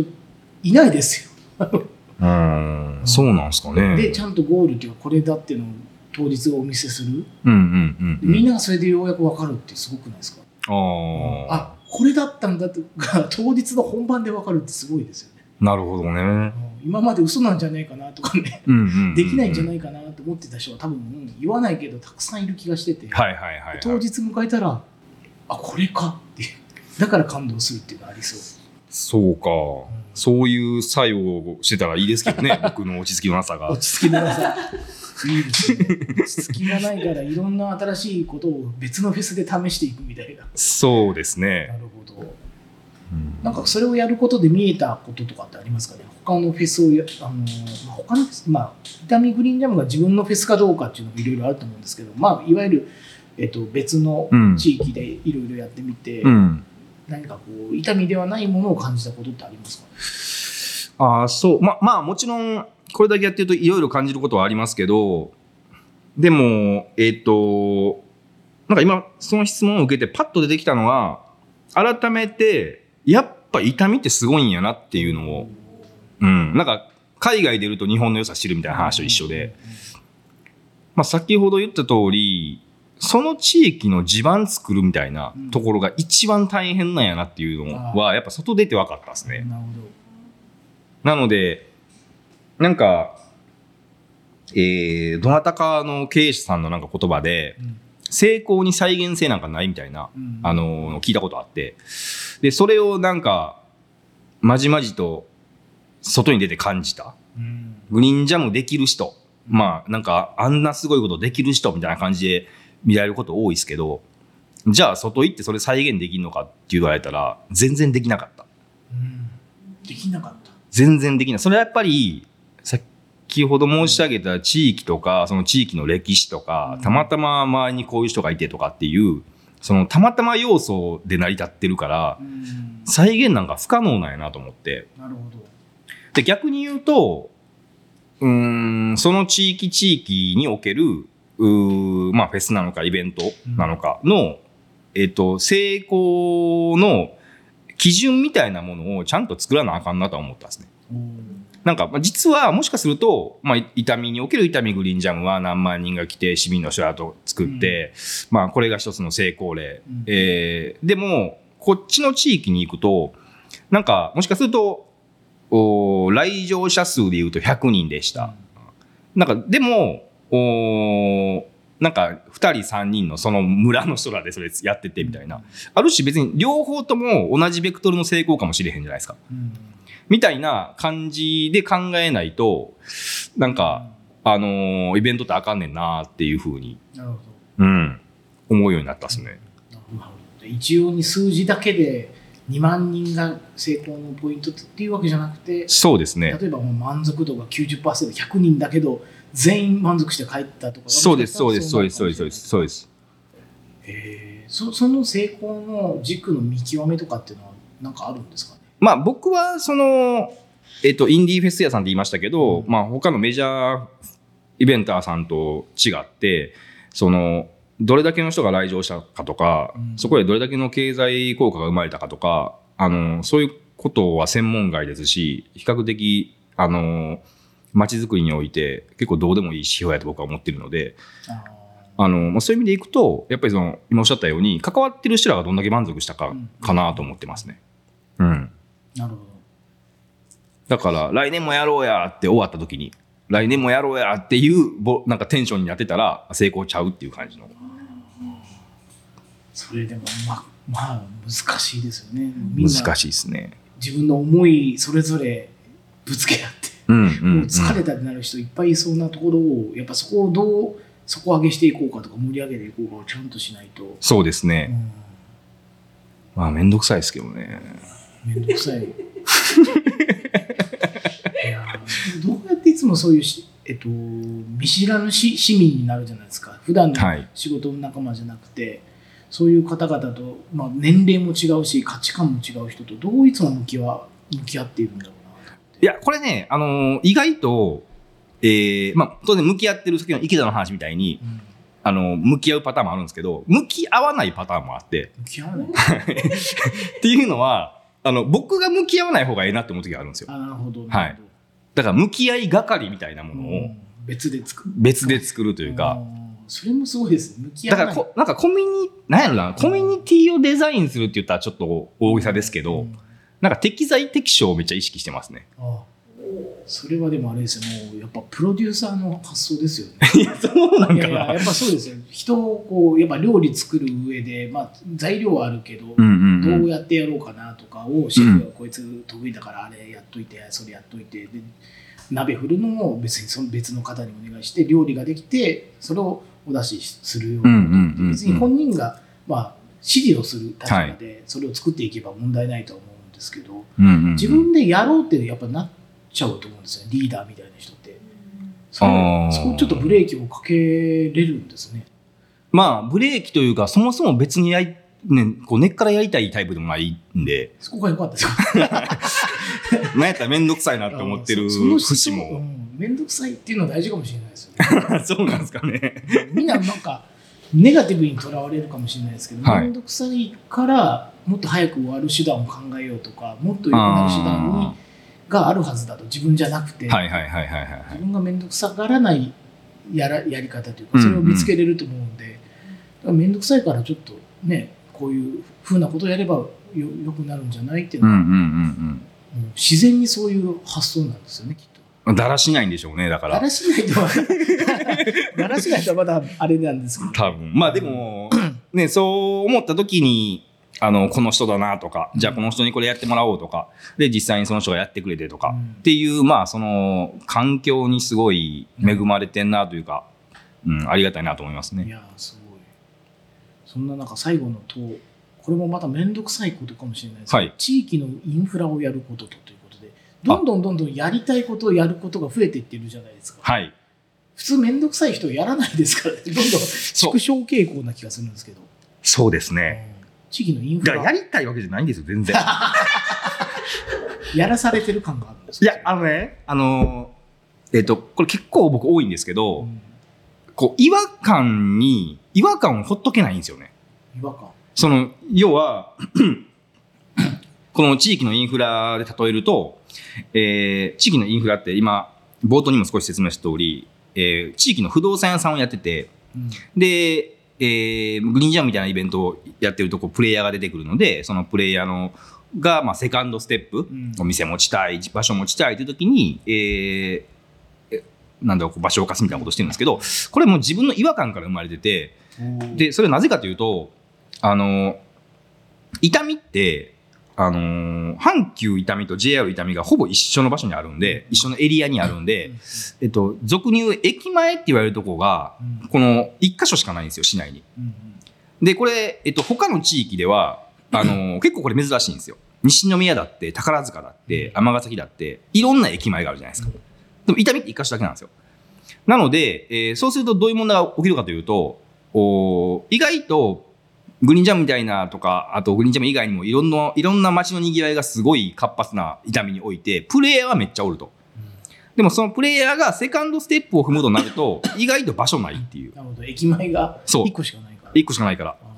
いないですようん。そうなんですかね。でちゃんとゴールっていうかこれだっていうのを当日お見せするうんうんうんうん。みんながそれでようやく分かるってすごくないですか？ああ。あこれだったんだとか当日の本番で分かるってすごいですよねなるほどね。うん。今まで嘘なんじゃないかなとかね。うんうんうんうん。できないんじゃないかなと思ってた人は多分うん言わないけどたくさんいる気がしてて、はいはいはい、はい。当日迎えたらあこれかって。だから感動するっていうのはありそう。そうか。そういう作用をしてたらいいですけどね、[laughs] 僕の落ち着きのなさが。落。ち着きのなさ。[laughs] いいですね。落ち着きがないからいろんな新しいことを別のフェスで試していくみたいな。そうですなね。るほど。うんなんかそれをやることで見えたこととかってありますかね？他のフェスをや、あのーまあ、他のフェス、まあ、伊丹グリーンジャムが自分のフェスかどうかっていうのもいろいろあると思うんですけど、まあ、いわゆる、えっと、別のうん地域でいろいろやってみて、うん。何かこう、伊丹ではないものを感じたことってありますか？ああ、そう。ま、まあもちろん、これだけやってるといろいろ感じることはありますけど、でも、えっ、と、なんか今、その質問を受けてパッと出てきたのは、改めて、やっぱ痛みってすごいんやなっていうのを、うん。なんか、海外出ると日本の良さ知るみたいな話と一緒で、まあ先ほど言った通り、その地域の地盤作るみたいなところが一番大変なんやなっていうのは、やっぱ外出て分かったですね。なので、なんか、えー、どなたかの経営者さんのなんか言葉で、ど。うん成功に再現性なんかないみたいな、うんあの、聞いたことあって、で、それをなんか、まじまじと外に出て感じた。うんグリーンジャムできる人、まあ、なんか、あんなすごいことできる人みたいな感じで見られること多いですけど、じゃあ、外行ってそれ再現できるのかって言われたら、全然できなかった。うんできなかった。全然できない。それはやっぱり、先ほど申し上げた地域とか、その地域の歴史とかうん、たまたま周りにこういう人がいてとかっていう、そのたまたま要素で成り立ってるから、うん再現なんか不可能なんやなと思って。なるほど。で、逆に言うと、うーん、その地域地域における、うーまあフェスなのかイベントなのかの、えっと、成功の基準みたいなものをちゃんと作らなあかんなとは思ったんですね。おーなんか、まあ、実はもしかすると、まあ、痛みにおける痛みグリーンジャムは何万人が来て市民の人らと作って、まあ、これが一つの成功例。うんえーでも、こっちの地域に行くと、なんか、もしかすると、お来場者数で言うと100人でした。なんか、でも、おなんか、2人、3人のその村の人らでそれやっててみたいな。ある種別に両方とも同じベクトルの成功かもしれへんじゃないですか。うんみたいな感じで考えないと、なんか、あのーイベントってあかんねんなっていうふうに。うん、思うようになったっすね。一応に数字だけで2万人が成功のポイントっていうわけじゃなくて、そうですね。例えばもう満足度が 90%100 人だけど全員満足して帰ったとかそうです、そうです、そうです、そうです、そうです、そうです。へーそその成功の軸の見極めとかっていうのは何かあるんですか？ねまあ僕はその、えっと、インディーフェス屋さんって言いましたけど、うんまあ他のメジャーイベンターさんと違って、その、どれだけの人が来場したかとか、うんそこでどれだけの経済効果が生まれたかとか、あの、そういうことは専門外ですし、比較的、あの、街づくりにおいて結構どうでもいい指標やと僕は思ってるので、ああの、まあ、そういう意味でいくと、やっぱりその、今おっしゃったように、関わってる人らがどんだけ満足したかうんかなと思ってますね。うん。ーなるほどだから、来年もやろうやって終わった時に、来年もやろうやっていうぼ、なんかテンションになってたら、成功ちゃうっていう感じの。それでもままあ難しいですよね難しいですね。自分の思いそれぞれぶつけ合ってうんうん、うん。もう疲れたってなる人いっぱいいそうなところをやっぱそこをどう底上げしていこうかとか盛り上げていこうかをちゃんとしないと、そうですね。うんまあ、めんどくさいですけどね。めんどくさい。いやーどうやっていつもそういうし、えっと、見知らぬし市民になるじゃないですか。普段のはい仕事の仲間じゃなくて、そういう方々と、まあ、年齢も違うし、価値観も違う人とどういつも向きは向き合っているんだろうな。いや、これね、あのー意外と、えー、まあ、当然向き合ってる時の池田の話みたいに、うんあの、向き合うパターンもあるんですけど、向き合わないパターンもあって、向き合わない？[laughs] っていうのは、あの、僕が向き合わない方がええなって思う時があるんですよ。あ、なるほど。はいだから、向き合い係みたいなものをうん別で作る。別で作るというか、うんそれもすごいですね。向き合い。だからこ、なんかコミュニ、なんやろな、コミュニティをデザインするって言ったらちょっと大げさですけど、うんなんか適材適所をめっちゃ意識してますね。あそれはでもあれですよもうやっぱプロデューサーの発想ですよね。[laughs] いや、そうなんかな。いやいややっぱそうですよ人をこうやっぱ料理作る上で、まあ、材料はあるけど、うんうんう。どうんやってやろうかなとかをシェフがこいつ得意だからあれやっといてそれやっといてで鍋振るのも別にその別の方にお願いして料理ができてそれをお出しするよううんうんなうんうん別に本人が、まあ、指示をする立場でそれを作っていけば問題ないとは思うんですけど、うんうんうん自分でやろうってやっぱなっちゃうと思うんですよねリーダーみたいな人って。そこちょっとブレーキをかけれるんですね。まあ、ブレーキというか、そもそも別にやり、ね、こう根っからやりたいタイプでもないんで、そこが良かったですよ。[laughs] なんやったらめんどくさいなって思ってる節うも。んめんどくさいっていうのは大事かもしれないですよね。そうなんですかね。みんななんかネガティブにとらわれるかもしれないですけど、はいめんどくさいからもっと早く終わる手段を考えようとかもっと良くなる手段にあがあるはずだと自分じゃなくて。自分がめんどくさがらないやらやり方というかそれを見つけれると思うんで、だからめんどくさいからちょっとねこういうふうなことをやればよよくなるんじゃないっていうのは、うんうんうんもう自然にそういう発想なんですよねきっと。うん。だらしないんでしょうね、だから。だらしないとは [laughs] だらしないとはまだあれなんですけど。多分。まあでも、[laughs] ね、そう思った時に、あの、この人だなとか、じゃあこの人にこれやってもらおうとか、で、実際にその人がやってくれてとか、うんっていう、まあ、その、環境にすごい恵まれてんなというか、うん、ありがたいなと思いますね。いやーすごい。そんな中最後の党これもまた面倒くさいことかもしれないですけど、はい地域のインフラをやることとということでどんどんどんどんやりたいことをやることが増えていってるじゃないですか。はい。普通面倒くさい人やらないですからねどんどん縮小傾向な気がするんですけど。そうですね。うん地域のインフラやりたいわけじゃないんですよ、全然。[laughs] やらされてる感があるんですいや、あのね、あのー、えっ、と、これ結構僕多いんですけど、うんこう、違和感に、違和感をほっとけないんですよね。違和感。その、要は、[clears throat] この地域のインフラで例えると、えー地域のインフラって今、冒頭にも少し説明した通り、えー地域の不動産屋さんをやってて、うんで、えーグリーンジャムみたいなイベントをやってるとこプレイヤーが出てくるのでそのプレイヤーのが、まあ、セカンドステップ、ん。お店持ちたい場所持ちたいという時に、えーえなんだろう場所を貸すみたいなことをしてるんですけどこれもう自分の違和感から生まれててでそれはなぜかというとあの痛みってあの阪急伊丹と JR 伊丹がほぼ一緒の場所にあるんで一緒のエリアにあるんで、えっと、俗に言う駅前って言われるとこがうんこの一箇所しかないんですよ市内に。うんでこれ、えっと、他の地域ではあの [clears throat] 結構これ珍しいんですよ。西宮だって宝塚だって尼崎だっていろんな駅前があるじゃないですか。でも伊丹って一箇所だけなんですよ。なので、えーそうするとどういう問題が起きるかというとお意外とグリーンジャムみたいなとかあとグリーンジャム以外にもいろんないろんな街の賑わいがすごい活発な伊丹においてプレイヤーはめっちゃおると。でもそのプレイヤーがセカンドステップを踏むとなると [laughs] 意外と場所ないっていう。なるほど。駅前がそう。1個しかないから。一個しかないから。あ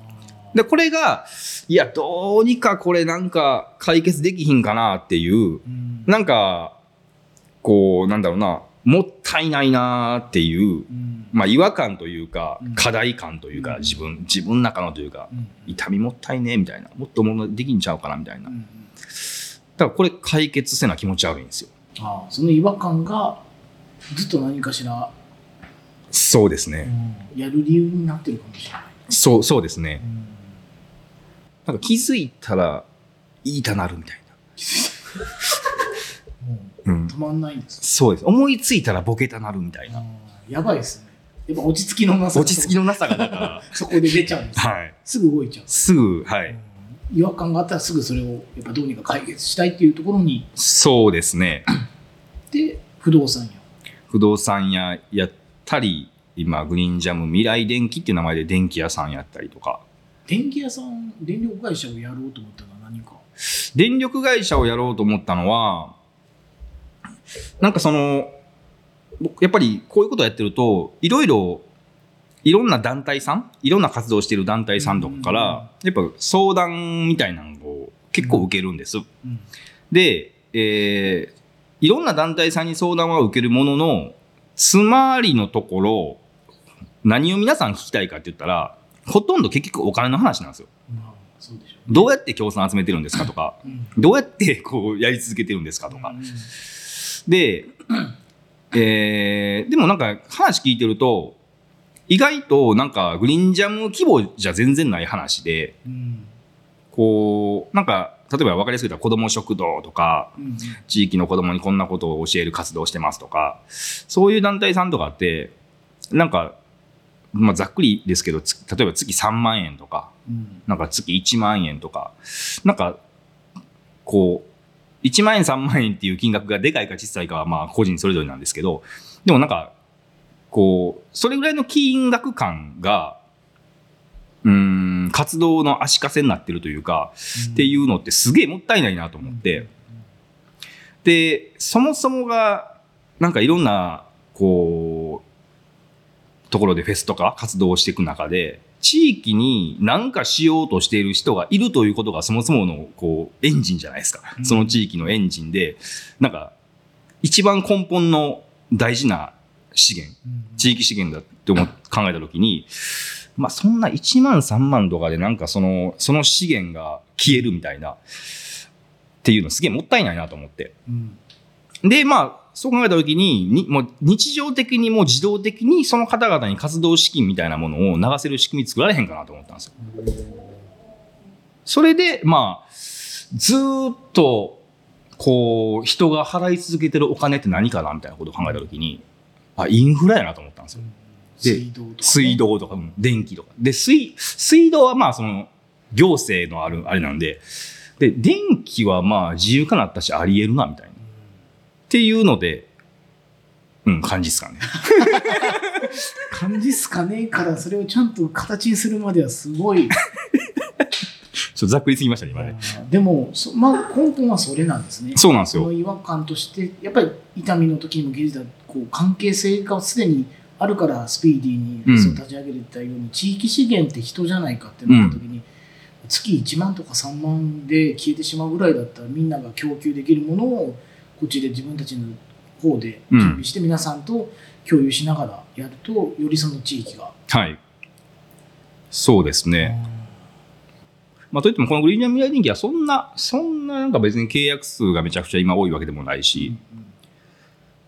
で、これが、いや、どうにかこれなんか解決できひんかなっていう、ーうん。なんか、こう、なんだろうな、もったいないなっていう、うんまあ違和感というかうん、課題感というか、うん自分、自分の中のというか、うん痛みもったいねみたいな、もっとものできんちゃうかなみたいな。だうんからこれ解決せな気持ち悪いんですよ。ああその違和感がずっと何かしら、そうですね。うんやる理由になってるかもしれない、そう、そうですねう。んなんか気づいたら、いいたなるみたいもな。[laughs] うんう。止まんないんですそうです。思いついたらボケたなるみたいな。やばいですねやっぱ落ち着きのなさが落ち着きのなさがだから、[laughs] そこで出ちゃうんです、はい。すぐ動いちゃう、すぐ、はい。うん違和感があったらすぐそれをやっぱどうにか解決したいっていうところにそうですね。[clears throat] で不動産屋不動産屋やったり、今、グリーンジャム未来電気っていう名前で電気屋さんやったりとか、電気屋さん電力会社をやろうと思ったのは何か？電力会社をやろうと思ったのは、なんかその、僕やっぱりこういうことをやってると、いろいろ、いろんな団体さん、いろんな活動してる団体さんとかかうんら、やっぱ相談みたいなのを結構受けるんです。うんで、えーいろんな団体さんに相談は受けるものの、つまりのところ、何を皆さん聞きたいかって言ったら、ほとんど結局お金の話なんですよ。まあそうどうやって協賛集めてるんですかとか、う、うんどうやってこうやり続けてるんですかとか。うんで、えーでもなんか話聞いてると、意外となんかグリーンジャム規模じゃ全然ない話で、うん。こう、なんか、例えば分かりやすく言ったら子ども食堂とか、うん地域の子供にこんなことを教える活動をしてますとか、そういう団体さんとかって、なんか、まあ、ざっくりですけど、つ例えば月3万円とか、うん。なんか月1万円とか、なんか、こう、1万円3万円っていう金額がでかいか小さいかはまあ個人それぞれなんですけど、でもなんか、こう、それぐらいの金額感が、うーん、活動の足かせになってるというか、っていうのってすげえもったいないなと思って、で、そもそもが、なんかいろんな、こう、ところでフェスとか活動をしていく中で、地域に何かしようとしている人がいるということがそもそもの、こう、エンジンじゃないですかう。んその地域のエンジンで、なんか、一番根本の大事な資源、うん地域資源だって思う考えたときに、まあそんな1万3万とかでなんかその、その資源が消えるみたいな、っていうのすげえもったいないなと思って。うんで、まあ、そう考えたときにに、もう日常的にもう自動的にその方々に活動資金みたいなものを流せる仕組み作られへんかなと思ったんですよ。それで、まあ、ずーっと、こう、人が払い続けてるお金って何かなみたいなことを考えたときに、あ、インフラやなと思ったんですよ。で水道とかね水道とか、うん電気とか。で、水、水道はまあその、行政のある、あれなんで、で、電気はまあ自由化なったしあり得るな、みたいな。っていうので、うん、感じっすかね。[laughs] 感じっすかねからそれをちゃんと形にするまではすごい [laughs] ちょっとざっくりすぎましたね、今ね。でもそまあ根本はそれなんですねそうなんですよ。違和感としてやっぱり痛みの時にも気づいたこう関係性がすでにあるからスピーディーにフェスを立ち上げれたように、地域資源って人じゃないかってなった時に、月1万とか3万で消えてしまうぐらいだったらみんなが供給できるものをこっちで自分たちの方で準備して皆さんと共有しながらやるとよりその地域が。はい。そうですね。まあ、といっても、このグリーンジャム未来電機はそんな、そんななんか別に契約数がめちゃくちゃ今多いわけでもないし、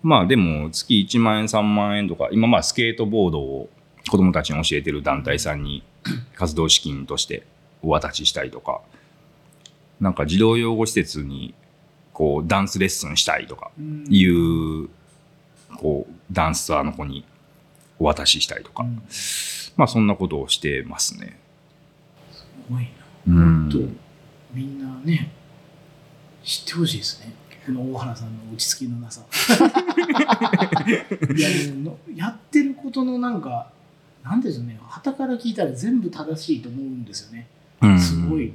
まあでも月1万円、3万円とか、今まあスケートボードを子供たちに教えてる団体さんに [coughs] 活動資金としてお渡ししたりとか、なんか児童養護施設にこうダンスレッスンしたいとかうん。いう、こうダンサーの子にお渡ししたりとか、うん。まあそんなことをしてますね。すごいな。うん。とみんなね知ってほしいですね。この大原さんの落ち着きのなさ [laughs] いやでもやってることのなんかなんでしょうね。旗から聞いたら全部正しいと思うんですよね。うん。すごい。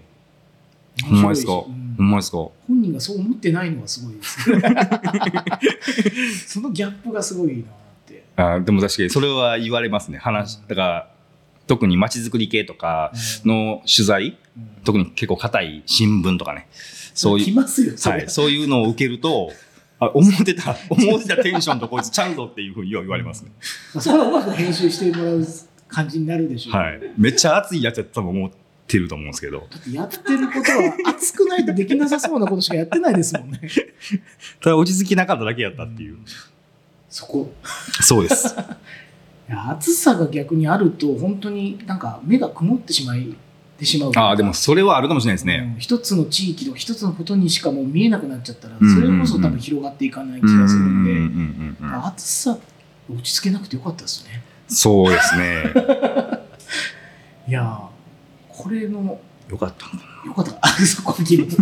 ほんまですか？うんほんまですか本人がそう思ってないのがすごいです。[laughs] そのギャップがすごいなって。あでも確かにそれは言われますね。話だから特に街づくり系とかの取材うん。特に結構硬い新聞とかね。そういう、来ますよそれ、はい、そういうのを受けるとあ思ってた [laughs] 思ってたテンションとこいつちゃうぞっていうふうに言われますね、まあ、それはうまく編集してもらう感じになるでしょう、はい、めっちゃ熱いやつやったと思ってると思うんですけど。やってることは熱くないとできなさそうなことしかやってないですもんね。[laughs] ただ落ち着きなかっただけやったっていう、そこ。そうです。[laughs] 暑さが逆にあると本当になんか目が曇ってしまいてしまうああでもそれはあるかもしれないですね、うん一つの地域と一つのことにしかもう見えなくなっちゃったらうんそれこそ多分広がっていかない気がするんで、暑さ落ち着けなくてよかったですね。そうですね。[laughs] いやーこれのよかったのかな。よかった。あ [laughs] そこ切る。[laughs]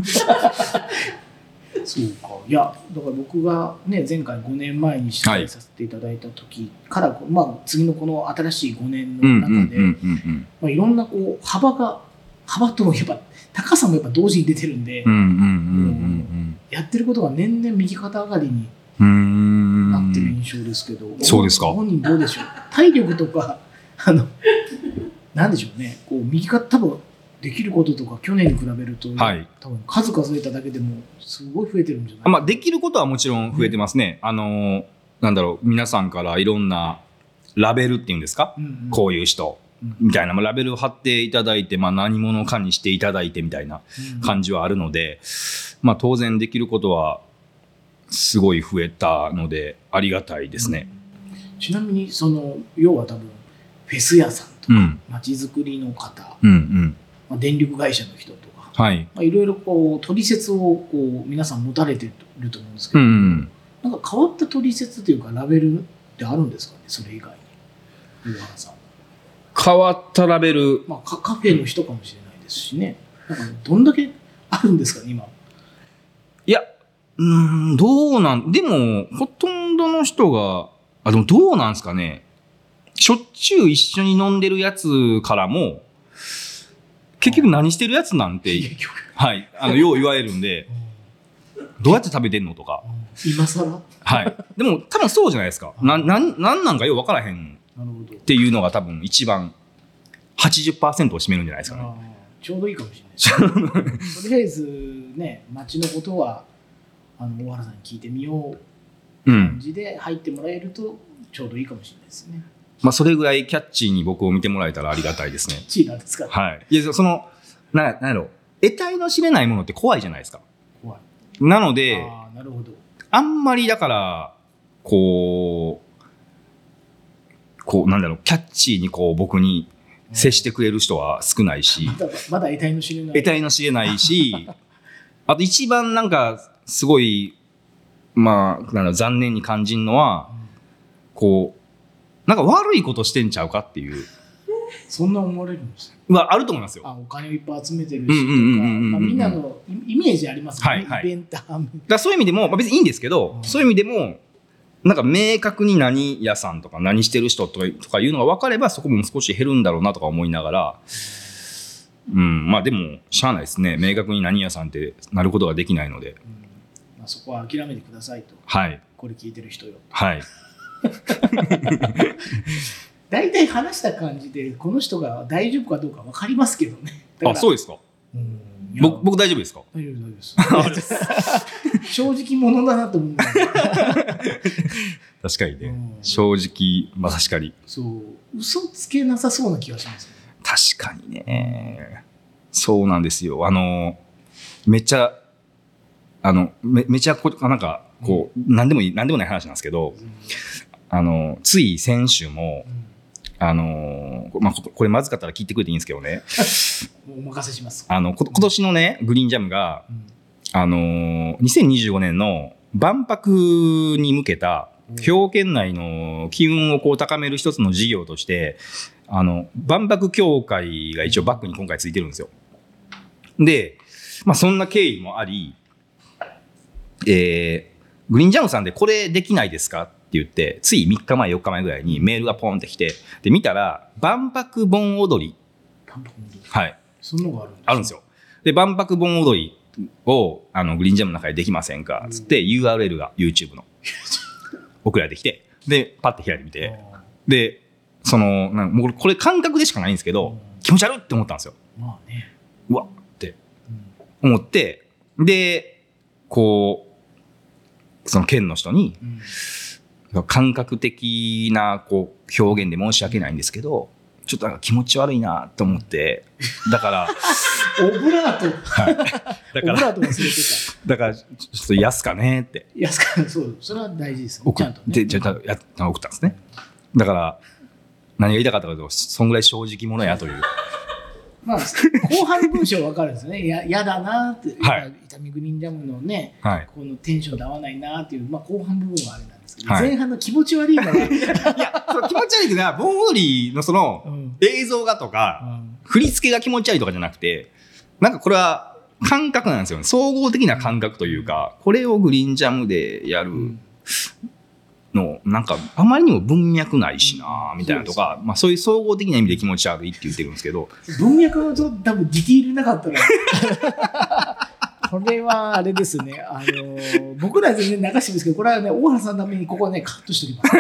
そうか。いや、だから僕がね、前回5年前に取材させていただいた時から、まあ、次のこの新しい5年の中で、まあ、いろんなこう、幅が、幅とやっぱ、高さもやっぱ同時に出てるんで、やってることが年々右肩上がりになってる印象ですけど、そうですか。本人どうでしょう？体力とか、[laughs] あの、なんでしょうね、こう、右肩、多分できることとか去年に比べると、はい。多分数数えただけでもすごい増えてるんじゃないあまあ、できることはもちろん増えてますね。あのーなんだろう、皆さんからいろんなラベルっていうんですか、うんうん。こういう人、うん。みたいな、まあラベルを貼っていただいて、まあ、何者かにしていただいてみたいなうん。感じはあるので、まあ、当然できることはすごい増えたので、ありがたいですね。ちなみにその要は多分フェス屋さんとかうん。街づくりの方、うんうん。まあ、電力会社の人とか、はい。まあ、いろいろこう取説をこう皆さん持たれてると思うんですけど、うんうん。なんか変わった取説というかラベルってあるんですかねそれ以外に上原さん、変わったラベル。まあ、カカフェの人かもしれないですしねなんかどんだけあるんですかね今いや、うーん、どうなん、でも、ほとんどの人が、あ、でもどうなんですかね。しょっちゅう一緒に飲んでるやつからも、結局何してるやつなんて、はい、あの、よう言われるんで、どうやって食べてんのとか。今更？はい。でも、多分そうじゃないですか。な、なん、なんなんかよう分からへんっていうのが多分一番、80%を占めるんじゃないですかね。ちょうどいいかもしれないですとりあえずね街のことはあの大原さんに聞いてみよううん。感じで入ってもらえるとちょうどいいかもしれないですね。まあ、それぐらいキャッチーに僕を見てもらえたらありがたいですね。チーなんですか、はい。いや、その、な、なんやろ。得体の知れないものって怖いじゃないですか。怖い。なので、ああ、なるほど。あんまりだから、こう、こう、なんだろう、キャッチーにこう、僕に接してくれる人は少ないしま、だまだ得体の知れない。得体の知れないし、[laughs] あと一番なんか、すごい、まあ、なん残念に感じるのは、こう、なんか悪いことしてんちゃうかっていう、そんな思われるんですよ。はあると思いますよ。あ、お金をいっぱい集めてるしみんなのイイメージありますよね。はいはいイベンターだそういう意味でも、まあ、別にいいんですけど、うんそういう意味でも、なんか明確に何屋さんとか何してる人とかとかいうのが分かればそこも少し減るんだろうなとか思いながら、うん、まあでも、しゃあないですね。明確に何屋さんってなることができないので。うんまあ、そこは諦めてくださいと。はい。これ聞いてる人よ。はい。大体話した感じで、この人が大丈夫かどうか分かりますけどね。あ、らそうですか。僕僕大丈夫ですか？大丈夫大丈夫です。正直者だなと思う。確かにね、うん。正直まあ確かに。そう、嘘つけなさそうな気がします。確かにね。そうなんですよ。あのめっちゃあのめめちゃこなんかこう、何でもいい何でもない話なんですけどあのつい先週もあのまあ、ここれまずかったら聞いてくれていいんですけどね。[laughs] お任せします。あのこ今年のねグリーンジャムがうん。あのー2025年の万博に向けた兵庫県内の機運をこう高める一つの事業としてあの万博協会が一応バックに今回ついてるんですよ。で、まあ、そんな経緯もあり、えーグリーンジャムさんでこれできないですか？言ってつい3日前4日前ぐらいにメールがポンってきてで見たら万博盆踊り。はい。そんなのがあるんですあるんですよ。で、万博盆踊りをあのグリーンジャムの中でできませんかつって URL が YouTube の。[laughs] 送られてきて、で、パッて開いてみて、で、その、なんかもうこれ感覚でしかないんですけど、気持ち悪いって思ったんですよ。まあね。うわってうん。思って、で、こう、その県の人に、うん感覚的なこう表現で申し訳ないんですけど、ちょっとなんか気持ち悪いなと思って、だから、[laughs] オブラート、[laughs] だから、オブラート忘れてだから、ちょっと安かねってた。安かそう、それは大事ですよね。ちゃんとね。て、じゃあや送ったんですね。だから、何が言いたかったかというと、そんぐらい正直者やという。まあ、後半の文章は分かるんですよね。や、やだなって、はい痛みグリーンジャムのね、はい。このテンションで合わないなっていう、まあ後半部分はあれなん前半の気持ち悪いのは、[laughs] いや、その気持ち悪いけど、盆踊りのそのうん。映像がとか、振り付けが気持ち悪いとかじゃなくて、なんかこれは感覚なんですよね。総合的な感覚というか、これをグリーンジャムでやるうん。の、なんかあまりにも文脈ないしなみたいなとか、まあそういう総合的な意味で気持ち悪いって言ってるんですけど、文脈のと多分ディティールなかったら [laughs] これは [laughs] あれですね。あの僕らは全然流してるんですけどこれはね大原さんのためにここはねカットしておきま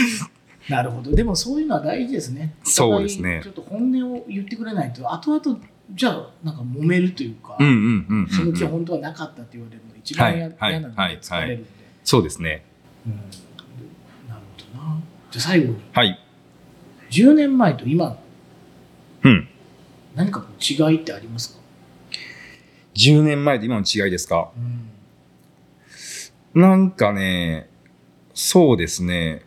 す。[laughs] なるほど。でもそういうのは大事ですね。そうですね。ちょっと本音を言ってくれないと後々じゃあなんか揉めるというか、その気はうん。本当はなかったって言われるのが一番やはいなのではい疲れるんで、そうですね。うん。なるほどな。じゃあ最後に。はい。10年前と今。うん。何か違いってありますか、10年前と今の違いですか？うんなんかね、そうですね。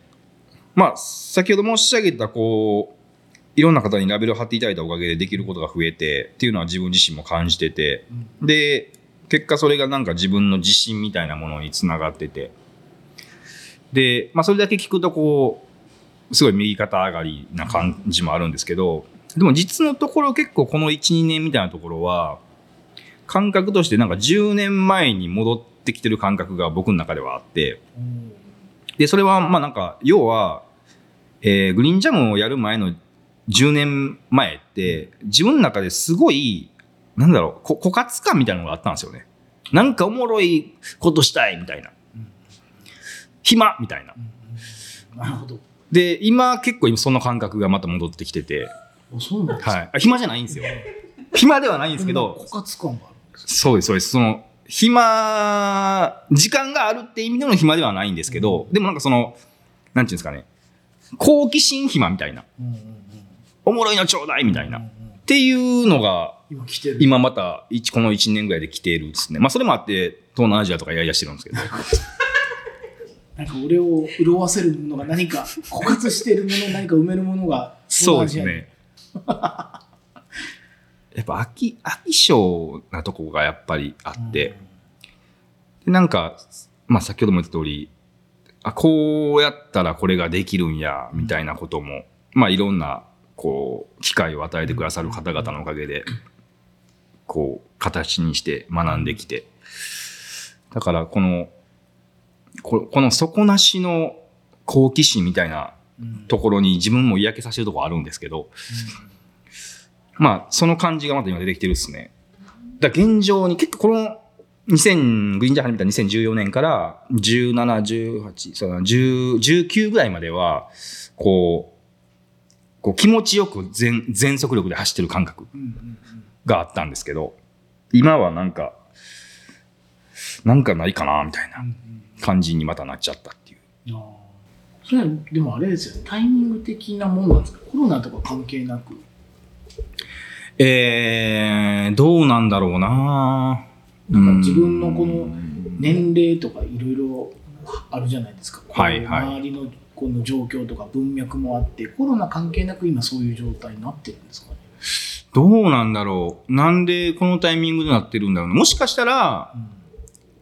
まあ、先ほど申し上げた、こう、いろんな方にラベルを貼っていただいたおかげでできることが増えてっていうのは自分自身も感じてて、で、結果それがなんか自分の自信みたいなものにつながってて、で、まあそれだけ聞くとこう、すごい右肩上がりな感じもあるんですけど、でも実のところ結構この1、2年みたいなところは、感覚としてなんか10年前に戻ってきてる感覚が僕の中ではあって、うんで、それはまあなんか、要は、えーグリーンジャムをやる前の10年前って、自分の中ですごい、なんだろう、こ枯渇感みたいなのがあったんですよね。なんかおもろいことしたいみたいな。うん暇みたいな。うんなるほど。で、今結構今その感覚がまた戻ってきてて、あそうなんですか。はい。あ暇じゃないんですよ。暇ではないんですけど、枯渇感があるそうです、そうです。その、暇、時間があるって意味での暇ではないんですけど、でもなんかその、なんていうんですかね、好奇心暇みたいな。うんうんうんおもろいのちょうだいみたいな。っうんうんていうのが、今来てる。今また、一この1年ぐらいで来ているですね。まあそれもあって、東南アジアとかやりだしてるんですけど。[laughs] なんか俺を潤わせるものが何か、枯渇しているもの、何か埋めるものが。そうですね。やっぱ飽き、飽き性なとこがやっぱりあうん。って、でなんか、まあ先ほども言った通り、あ、こうやったらこれができるんや、みたいなことも、まあいろんな、こう、機会を与えてくださる方々のおかげで、こう、形にして学んできて。だから、この、ここの底なしの好奇心みたいなうんところに自分も嫌気させるところあるんですけど、まあ、その感じがまた今出てきてるっすね。だ現状に結構この2000、グリーンジャー始めた2014年から17、18、その19ぐらいまでは、こう、こう気持ちよく全全速力で走ってる感覚があったんですけど、今はなんか、なんかないかな、みたいな感じにまたなっちゃったっていう。うんあそれはでもあれですよタイミング的なもんなんですか？コロナとか関係なくえー、どうなんだろうな。なんか自分のこのうん年齢とかいろいろあるじゃないですか、はいはい。周りのこの状況とか文脈もあってコロナ関係なく今そういう状態になってるんですかね、どうなんだろう。なんでこのタイミングでなってるんだろうなもしかしたら、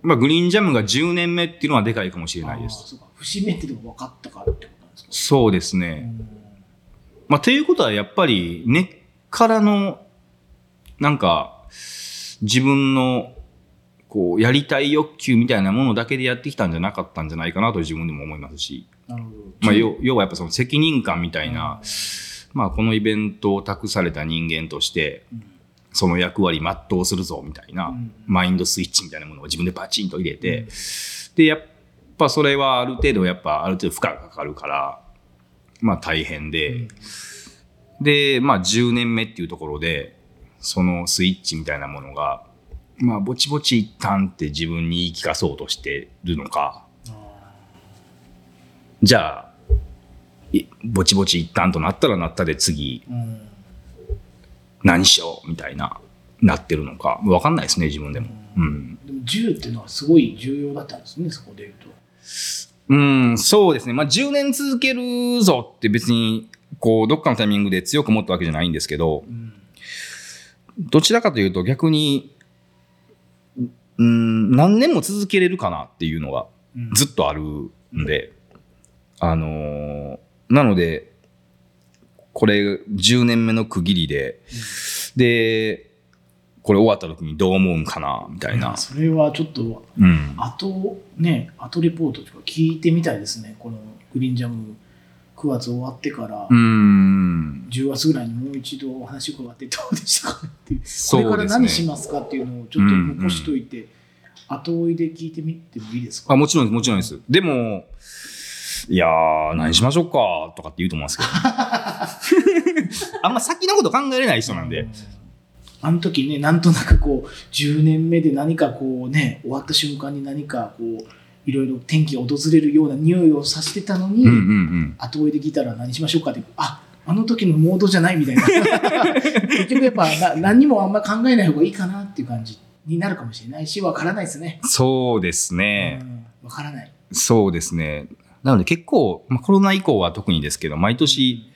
まあ、グリーンジャムが10年目っていうのはでかいかもしれないです。そうか。節目っていうのが分かったからってことなんですか、そうですね。まあ、ということはやっぱり根っからの、なんか、自分の、こう、やりたい欲求みたいなものだけでやってきたんじゃなかったんじゃないかなと自分でも思いますし、なるほど。まあ、要要はやっぱその責任感みたいな、まあ、このイベントを託された人間として、うん。その役割全うするぞみたいな、うん。マインドスイッチみたいなものを自分でバチンと入れて、で、やっぱそれはある程度、やっぱある程度負荷がかかるから、まあ大変で、で、まあ10年目っていうところで、そのスイッチみたいなものが、まあぼちぼち一旦って自分に言い聞かそうとしてるのか、あじゃあ、いぼちぼち一旦となったらなったで次何しようみたいな、なってるのか、わかんないですね、自分でも。うん。でも10っていうのはすごい重要だったんですねそこで言うとうん、そうですね。まあ、10年続けるぞって別に、こう、どっかのタイミングで強く思ったわけじゃないんですけど、うんどちらかというと逆に、うん、何年も続けれるかなっていうのがうんずっとあるんで、あのーなので、これ10年目の区切りで、で、これ終わった時にどう思うんかな、みたいな。それはちょっとうん。後ね後レポートとか聞いてみたいですねこのグリーンジャム9月終わってからうん。10月ぐらいにもう一度お話伺ってどうでしたかねっていうこれから何しますかっていうのをちょっと残しといて、後追いで聞いてみてもいいですか？あ、もちろんです、もちろんです。でも、いやー、何しましょうか、とかって言うと思うんですけど。あんま先のこと考えれない人なんで。あの時ねなんとなくこう10年目で何かこうね終わった瞬間に何かこういろいろ天気が訪れるような匂いをさしてたのに、うんうんうん。後追いで聞いたら何しましょうかってああの時のモードじゃないみたいな [laughs] 結局やっぱな何にもあんま考えない方がいいかなっていう感じになるかもしれないしわからないですね。そうですね。うんわからない。そうですね。なので結構、まあ、コロナ以降は特にですけど、毎年、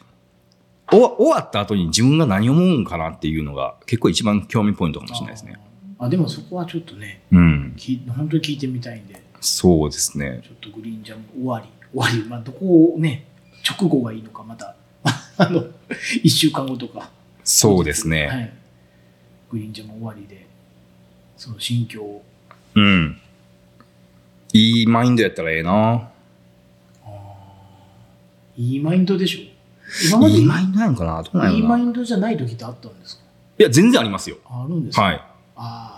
終わった後に自分が何を思うんかなっていうのが結構一番興味ポイントかもしれないですね。ああでもそこはちょっとねうん。き本当に聞いてみたいんでそうですね。ちょっとグリーンジャム終わり終わりまあどこをね直後がいいのかまた [laughs] あの1週間後とかそうですね。はい、グリーンジャム終わりでその心境をうん。いいマインドやったらええな。いいマインドでしょ今までいいマインドなんかな？どうなんいいマイ。ンドじゃない時ってあったんですか？いや、全然ありますよ。あるんですか、はい。ああ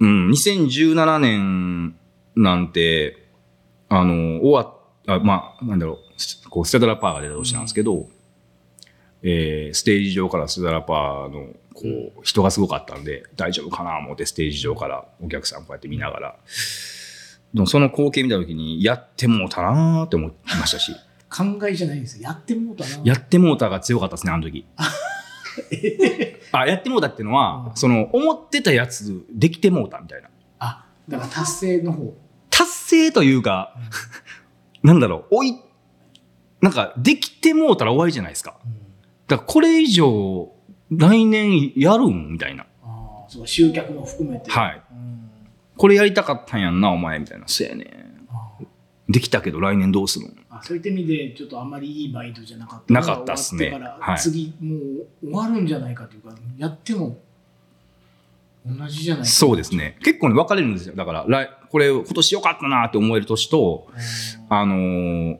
うん、2017年なんて、あの、終わっあまあ、なんだろう、こう、ステダラパーが出た年なんですけど、えーステージ上からステダラパーの、こう、人がすごかったんで、大丈夫かな思って、ステージ上からお客さんこうやって見ながら、でもその光景見たときに、やってもうたなーって思いましたし、[laughs] 考えじゃないんですよ。やってもうたなやってもうたが強かったですね、あの時。[laughs] あ、やってもうたっていうのは、うんその、思ってたやつ、できてもうたみたいな。あだから達成の方達成というか、なんだろう、おい、なんか、できてもうたら終わりじゃないですか。だから、これ以上、来年やるんみたいな。ああそう集客も含めてはい。うんこれやりたかったんやんな、お前、みたいな。そうやねできたけど来年どうするのあそういった意味でちょっとあんまりいいマインドじゃなかったなかったっすねはい次もう終わるんじゃないかというかやっても同じじゃないかそうですね。結構ね、分かれるんですよ。だから、来これ、今年良かったなって思える年と、ああのー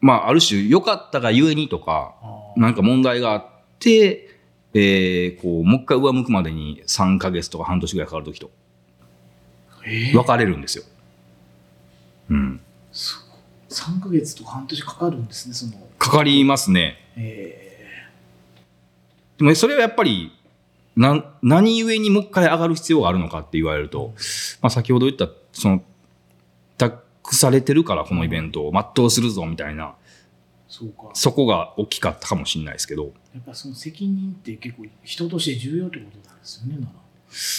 まあ、ある種良かったがゆえにとか、あなんか問題があって、えー、こう、もう一回上向くまでに3ヶ月とか半年ぐらいかかる時とえー分かれるんですよ。うん。すごい3ヶ月とか半年かかるんですねその。かかりますね。えでもそれはやっぱり、な、何故にもう一回上がる必要があるのかって言われると、まあ先ほど言った、その、託されてるからこのイベントを全うするぞみたいな、ーそうか。そこが大きかったかもしれないですけど、やっぱその責任って結構人として重要ってことなんですよね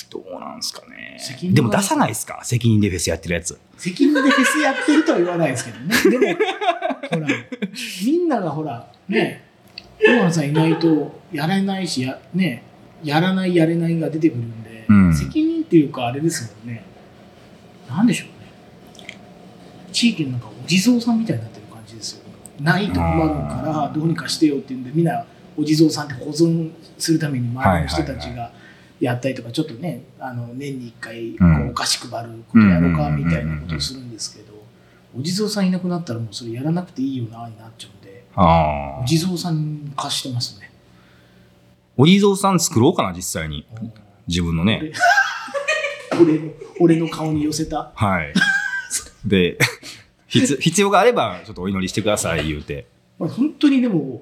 どうなんですかね。でも出さないですか？責任でフェスやってるやつ。責任でフェスやってるとは言わないですけどね。でもほらみんながほらね大原さんいないとやれないしや,、ね、やらないやれないが出てくるんで、うん。責任っていうかあれですもんね。なんでしょうね。地域のなんかお地蔵さんみたいになってる感じですよ。ねないと困るからどうにかしてよっていうんでみんなお地蔵さんって保存するために周りの人たちがやったりとかちょっとねあの年に1回こうお菓子配ることやろうかうんみたいなことをするんですけどお地蔵さんいなくなったらもうそれやらなくていいよなになっちゃうんで。お地蔵さんに貸してますね。お地蔵さん作ろうかな、実際に。自分のね。俺の俺の顔に寄せたはい。で、[laughs] 必必要があれば、ちょっとお祈りしてください、言うて。ま [laughs] あ、本当にでも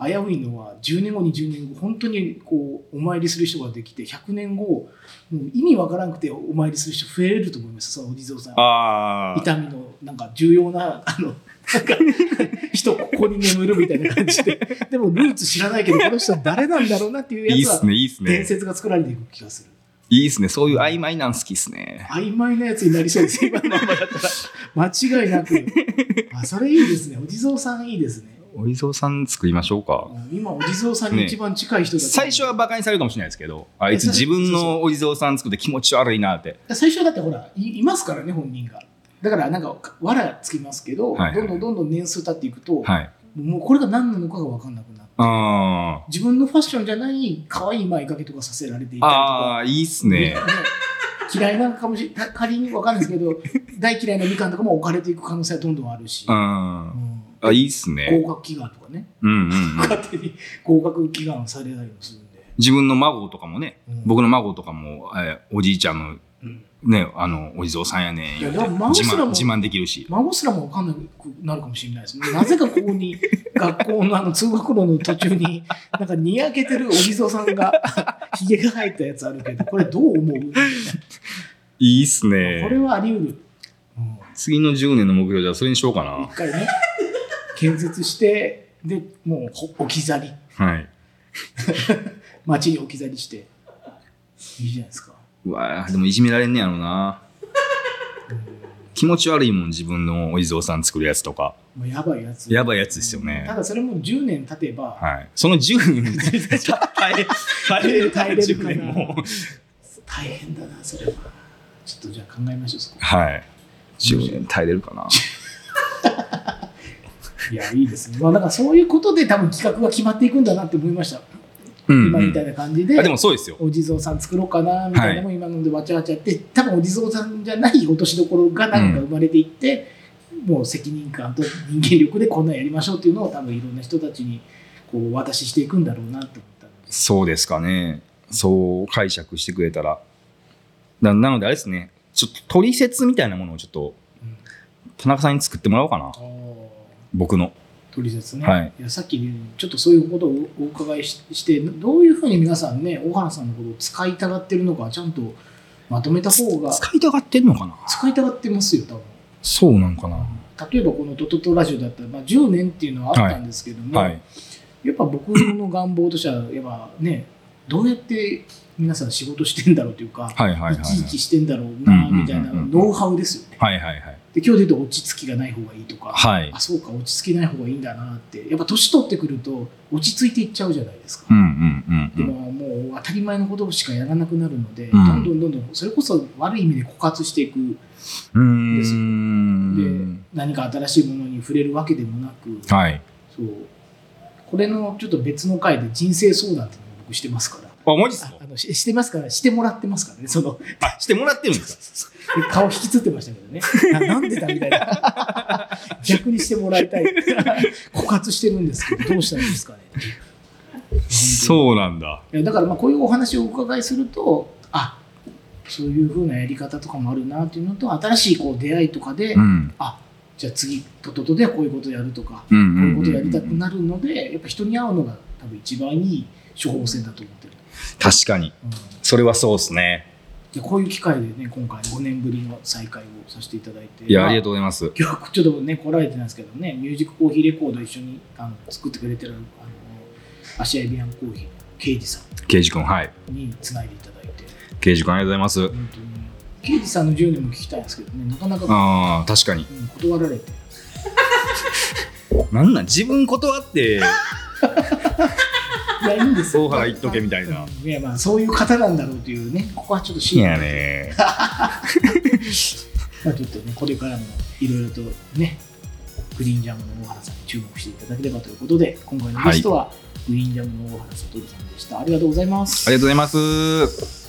危ういのは10年後20年後本当にこうお参りする人ができて100年後もう意味わからなくてお参りする人増えると思いますそのお地蔵さん。あ痛みのなんか重要なあのなんか人ここに眠るみたいな感じで。でもルーツ知らないけどこの人は誰なんだろうなっていうやつはいいっすね、いいっすね。伝説が作られていく気がする。いいっすね。そういう曖昧なん好きっすね。曖昧なやつになりそうです。今のままだったら。間違いなく。あそれいいですね。お地蔵さんいいですねお地蔵さん作りましょうか。今お地蔵さんに一番近い人だと最初はバカにされるかもしれないですけど、あいつ自分のお地蔵さん作って気持ち悪いなって。最初だってほらいいますからね本人がだからなんかわらつきますけど、はいはいどんどんどんどん年数経っていくと、はい。もうこれが何なのかが分かんなくなってあ自分のファッションじゃない可愛い前掛けとかさせられていたりとあ。かああ、いいっすねね。嫌いなかもしれない [laughs] 仮に分かんないですけど大嫌いなみかんとかも置かれていく可能性はどんどんあるし、うん。うんあ、いいっすね。合格祈願とかねうんうんうん。勝手に合格祈願されたりもするんで、自分の孫とかもね、うん僕の孫とかも、えーおじいちゃんのうんね、あの、お地蔵さんやねんいやでも孫自すらも慢、自慢できるし。孫すらも分かんなくなるかもしれないですね。なぜかここに学校のあ [laughs] の通学路の途中になんかにやけてるお地蔵さんが [laughs] ひげが生えたやつあるけどこれどう思う？いいいっすなねこ。れはあり得る。うん次の10年の目標じゃあそれにしようかな一。回ね建設してでもうほ置き去りはい。[laughs] 街に置き去りしていいじゃないですか。うわーでもいじめられんねやろな。気持ち悪いもん、自分のお地蔵さん作るやつとか。もうやばいやつ。やばいやつですよねただそれも10年経てば、はい。その10年、耐え、耐え耐えれるかな10年も。大変だなそれは。ちょっとじゃあ考えましょう。はい。10年耐えれるかな。いや、いいですね。まあ、なんかそういうことで多分企画が決まっていくんだなって思いました。うん、今みたいな感じで、あでもそうですよ。お地蔵さん作ろうかなみたいなのも今のでわちゃわちゃやって、多分お地蔵さんじゃない落としどころがなんか生まれていって、もう責任感と人間力でこんなんやりましょうっていうのを多分いろんな人たちにこうお渡ししていくんだろうなと思った。そうですかね。そう解釈してくれたら。ななのであれですね。ちょっと取説みたいなものをちょっとうん田中さんに作ってもらおうかな。僕の。取説ね、はいやさっきちょっとそういうことをお伺いししてどういうふうに皆さんね大原さんのことを使いたがってるのかちゃんとまとめた方が使いたがってんのかな？使いたがってますよ多分そうなんかな。例えばこの「トトトラジオ」だったら、まあ、10年っていうのはあったんですけども、はい。やっぱ僕の願望としてはやっぱねどうやって皆さん仕事してんだろうというか、はいはいはい。生き生きしてんだろうなうんみたいなノウハウですよね。はいはいはい。で今日で言うと落ち着きがない方がいいとか、はいあそうか落ち着きない方がいいんだなってやっぱ年取ってくると落ち着いていっちゃうじゃないですか。うんうんうんうでん。ももう当たり前のことしかやらなくなるので、んどんどんどんどんそれこそ悪い意味で枯渇していくうーん。で何か新しいものに触れるわけでもなく、はい。そうこれのちょっと別の回で人生相談って僕してますから。あ、マジっすか？ああのししてますからしてもらってますからねその。あ、してもらってるんですか？で [laughs] 顔引きつってましたけどね。ななんでだみたいな。[laughs] 逆にしてもらいたい。[laughs] 枯渇してるんですけどどうしたらいいですかね。そうなんだ。だからまあこういうお話をお伺いするとあそういうふうなやり方とかもあるなっていうのと新しいこう出会いとかで、うん。あじゃあ次トトトではこういうことやるとか、こういうことやうんりたくなるのでやっぱ人に会うのが多分一番いい処方箋だと思ってる、確かに。うんそれはそうですね。でこういう機会でね今回5年ぶりの再会をさせていただいていや、まありがとうございます。今日ちょっとね来られてないんですけどねミュージックコーヒーレコード一緒にあの作ってくれてるあの芦屋エビアンコーヒーの刑事さ刑事君、はい。んにつないでいただいて刑事君、ありがとうございます。本当に刑事さんの10年も聞きたいんですけどねなかなか、ああ、確かに。うん断られて [laughs] なんなん自分断って、[laughs] いやいいんですよ大原言っとけみたいな。いやまあそういう方なんだろうというねここはちょっといやシーンね。[laughs] まあちょっとねこれからもいろいろとねグリーンジャムの大原さんに注目していただければということで今回のゲストは、グリーンジャムの大原悟さんでしたありがとうございますありがとうございます。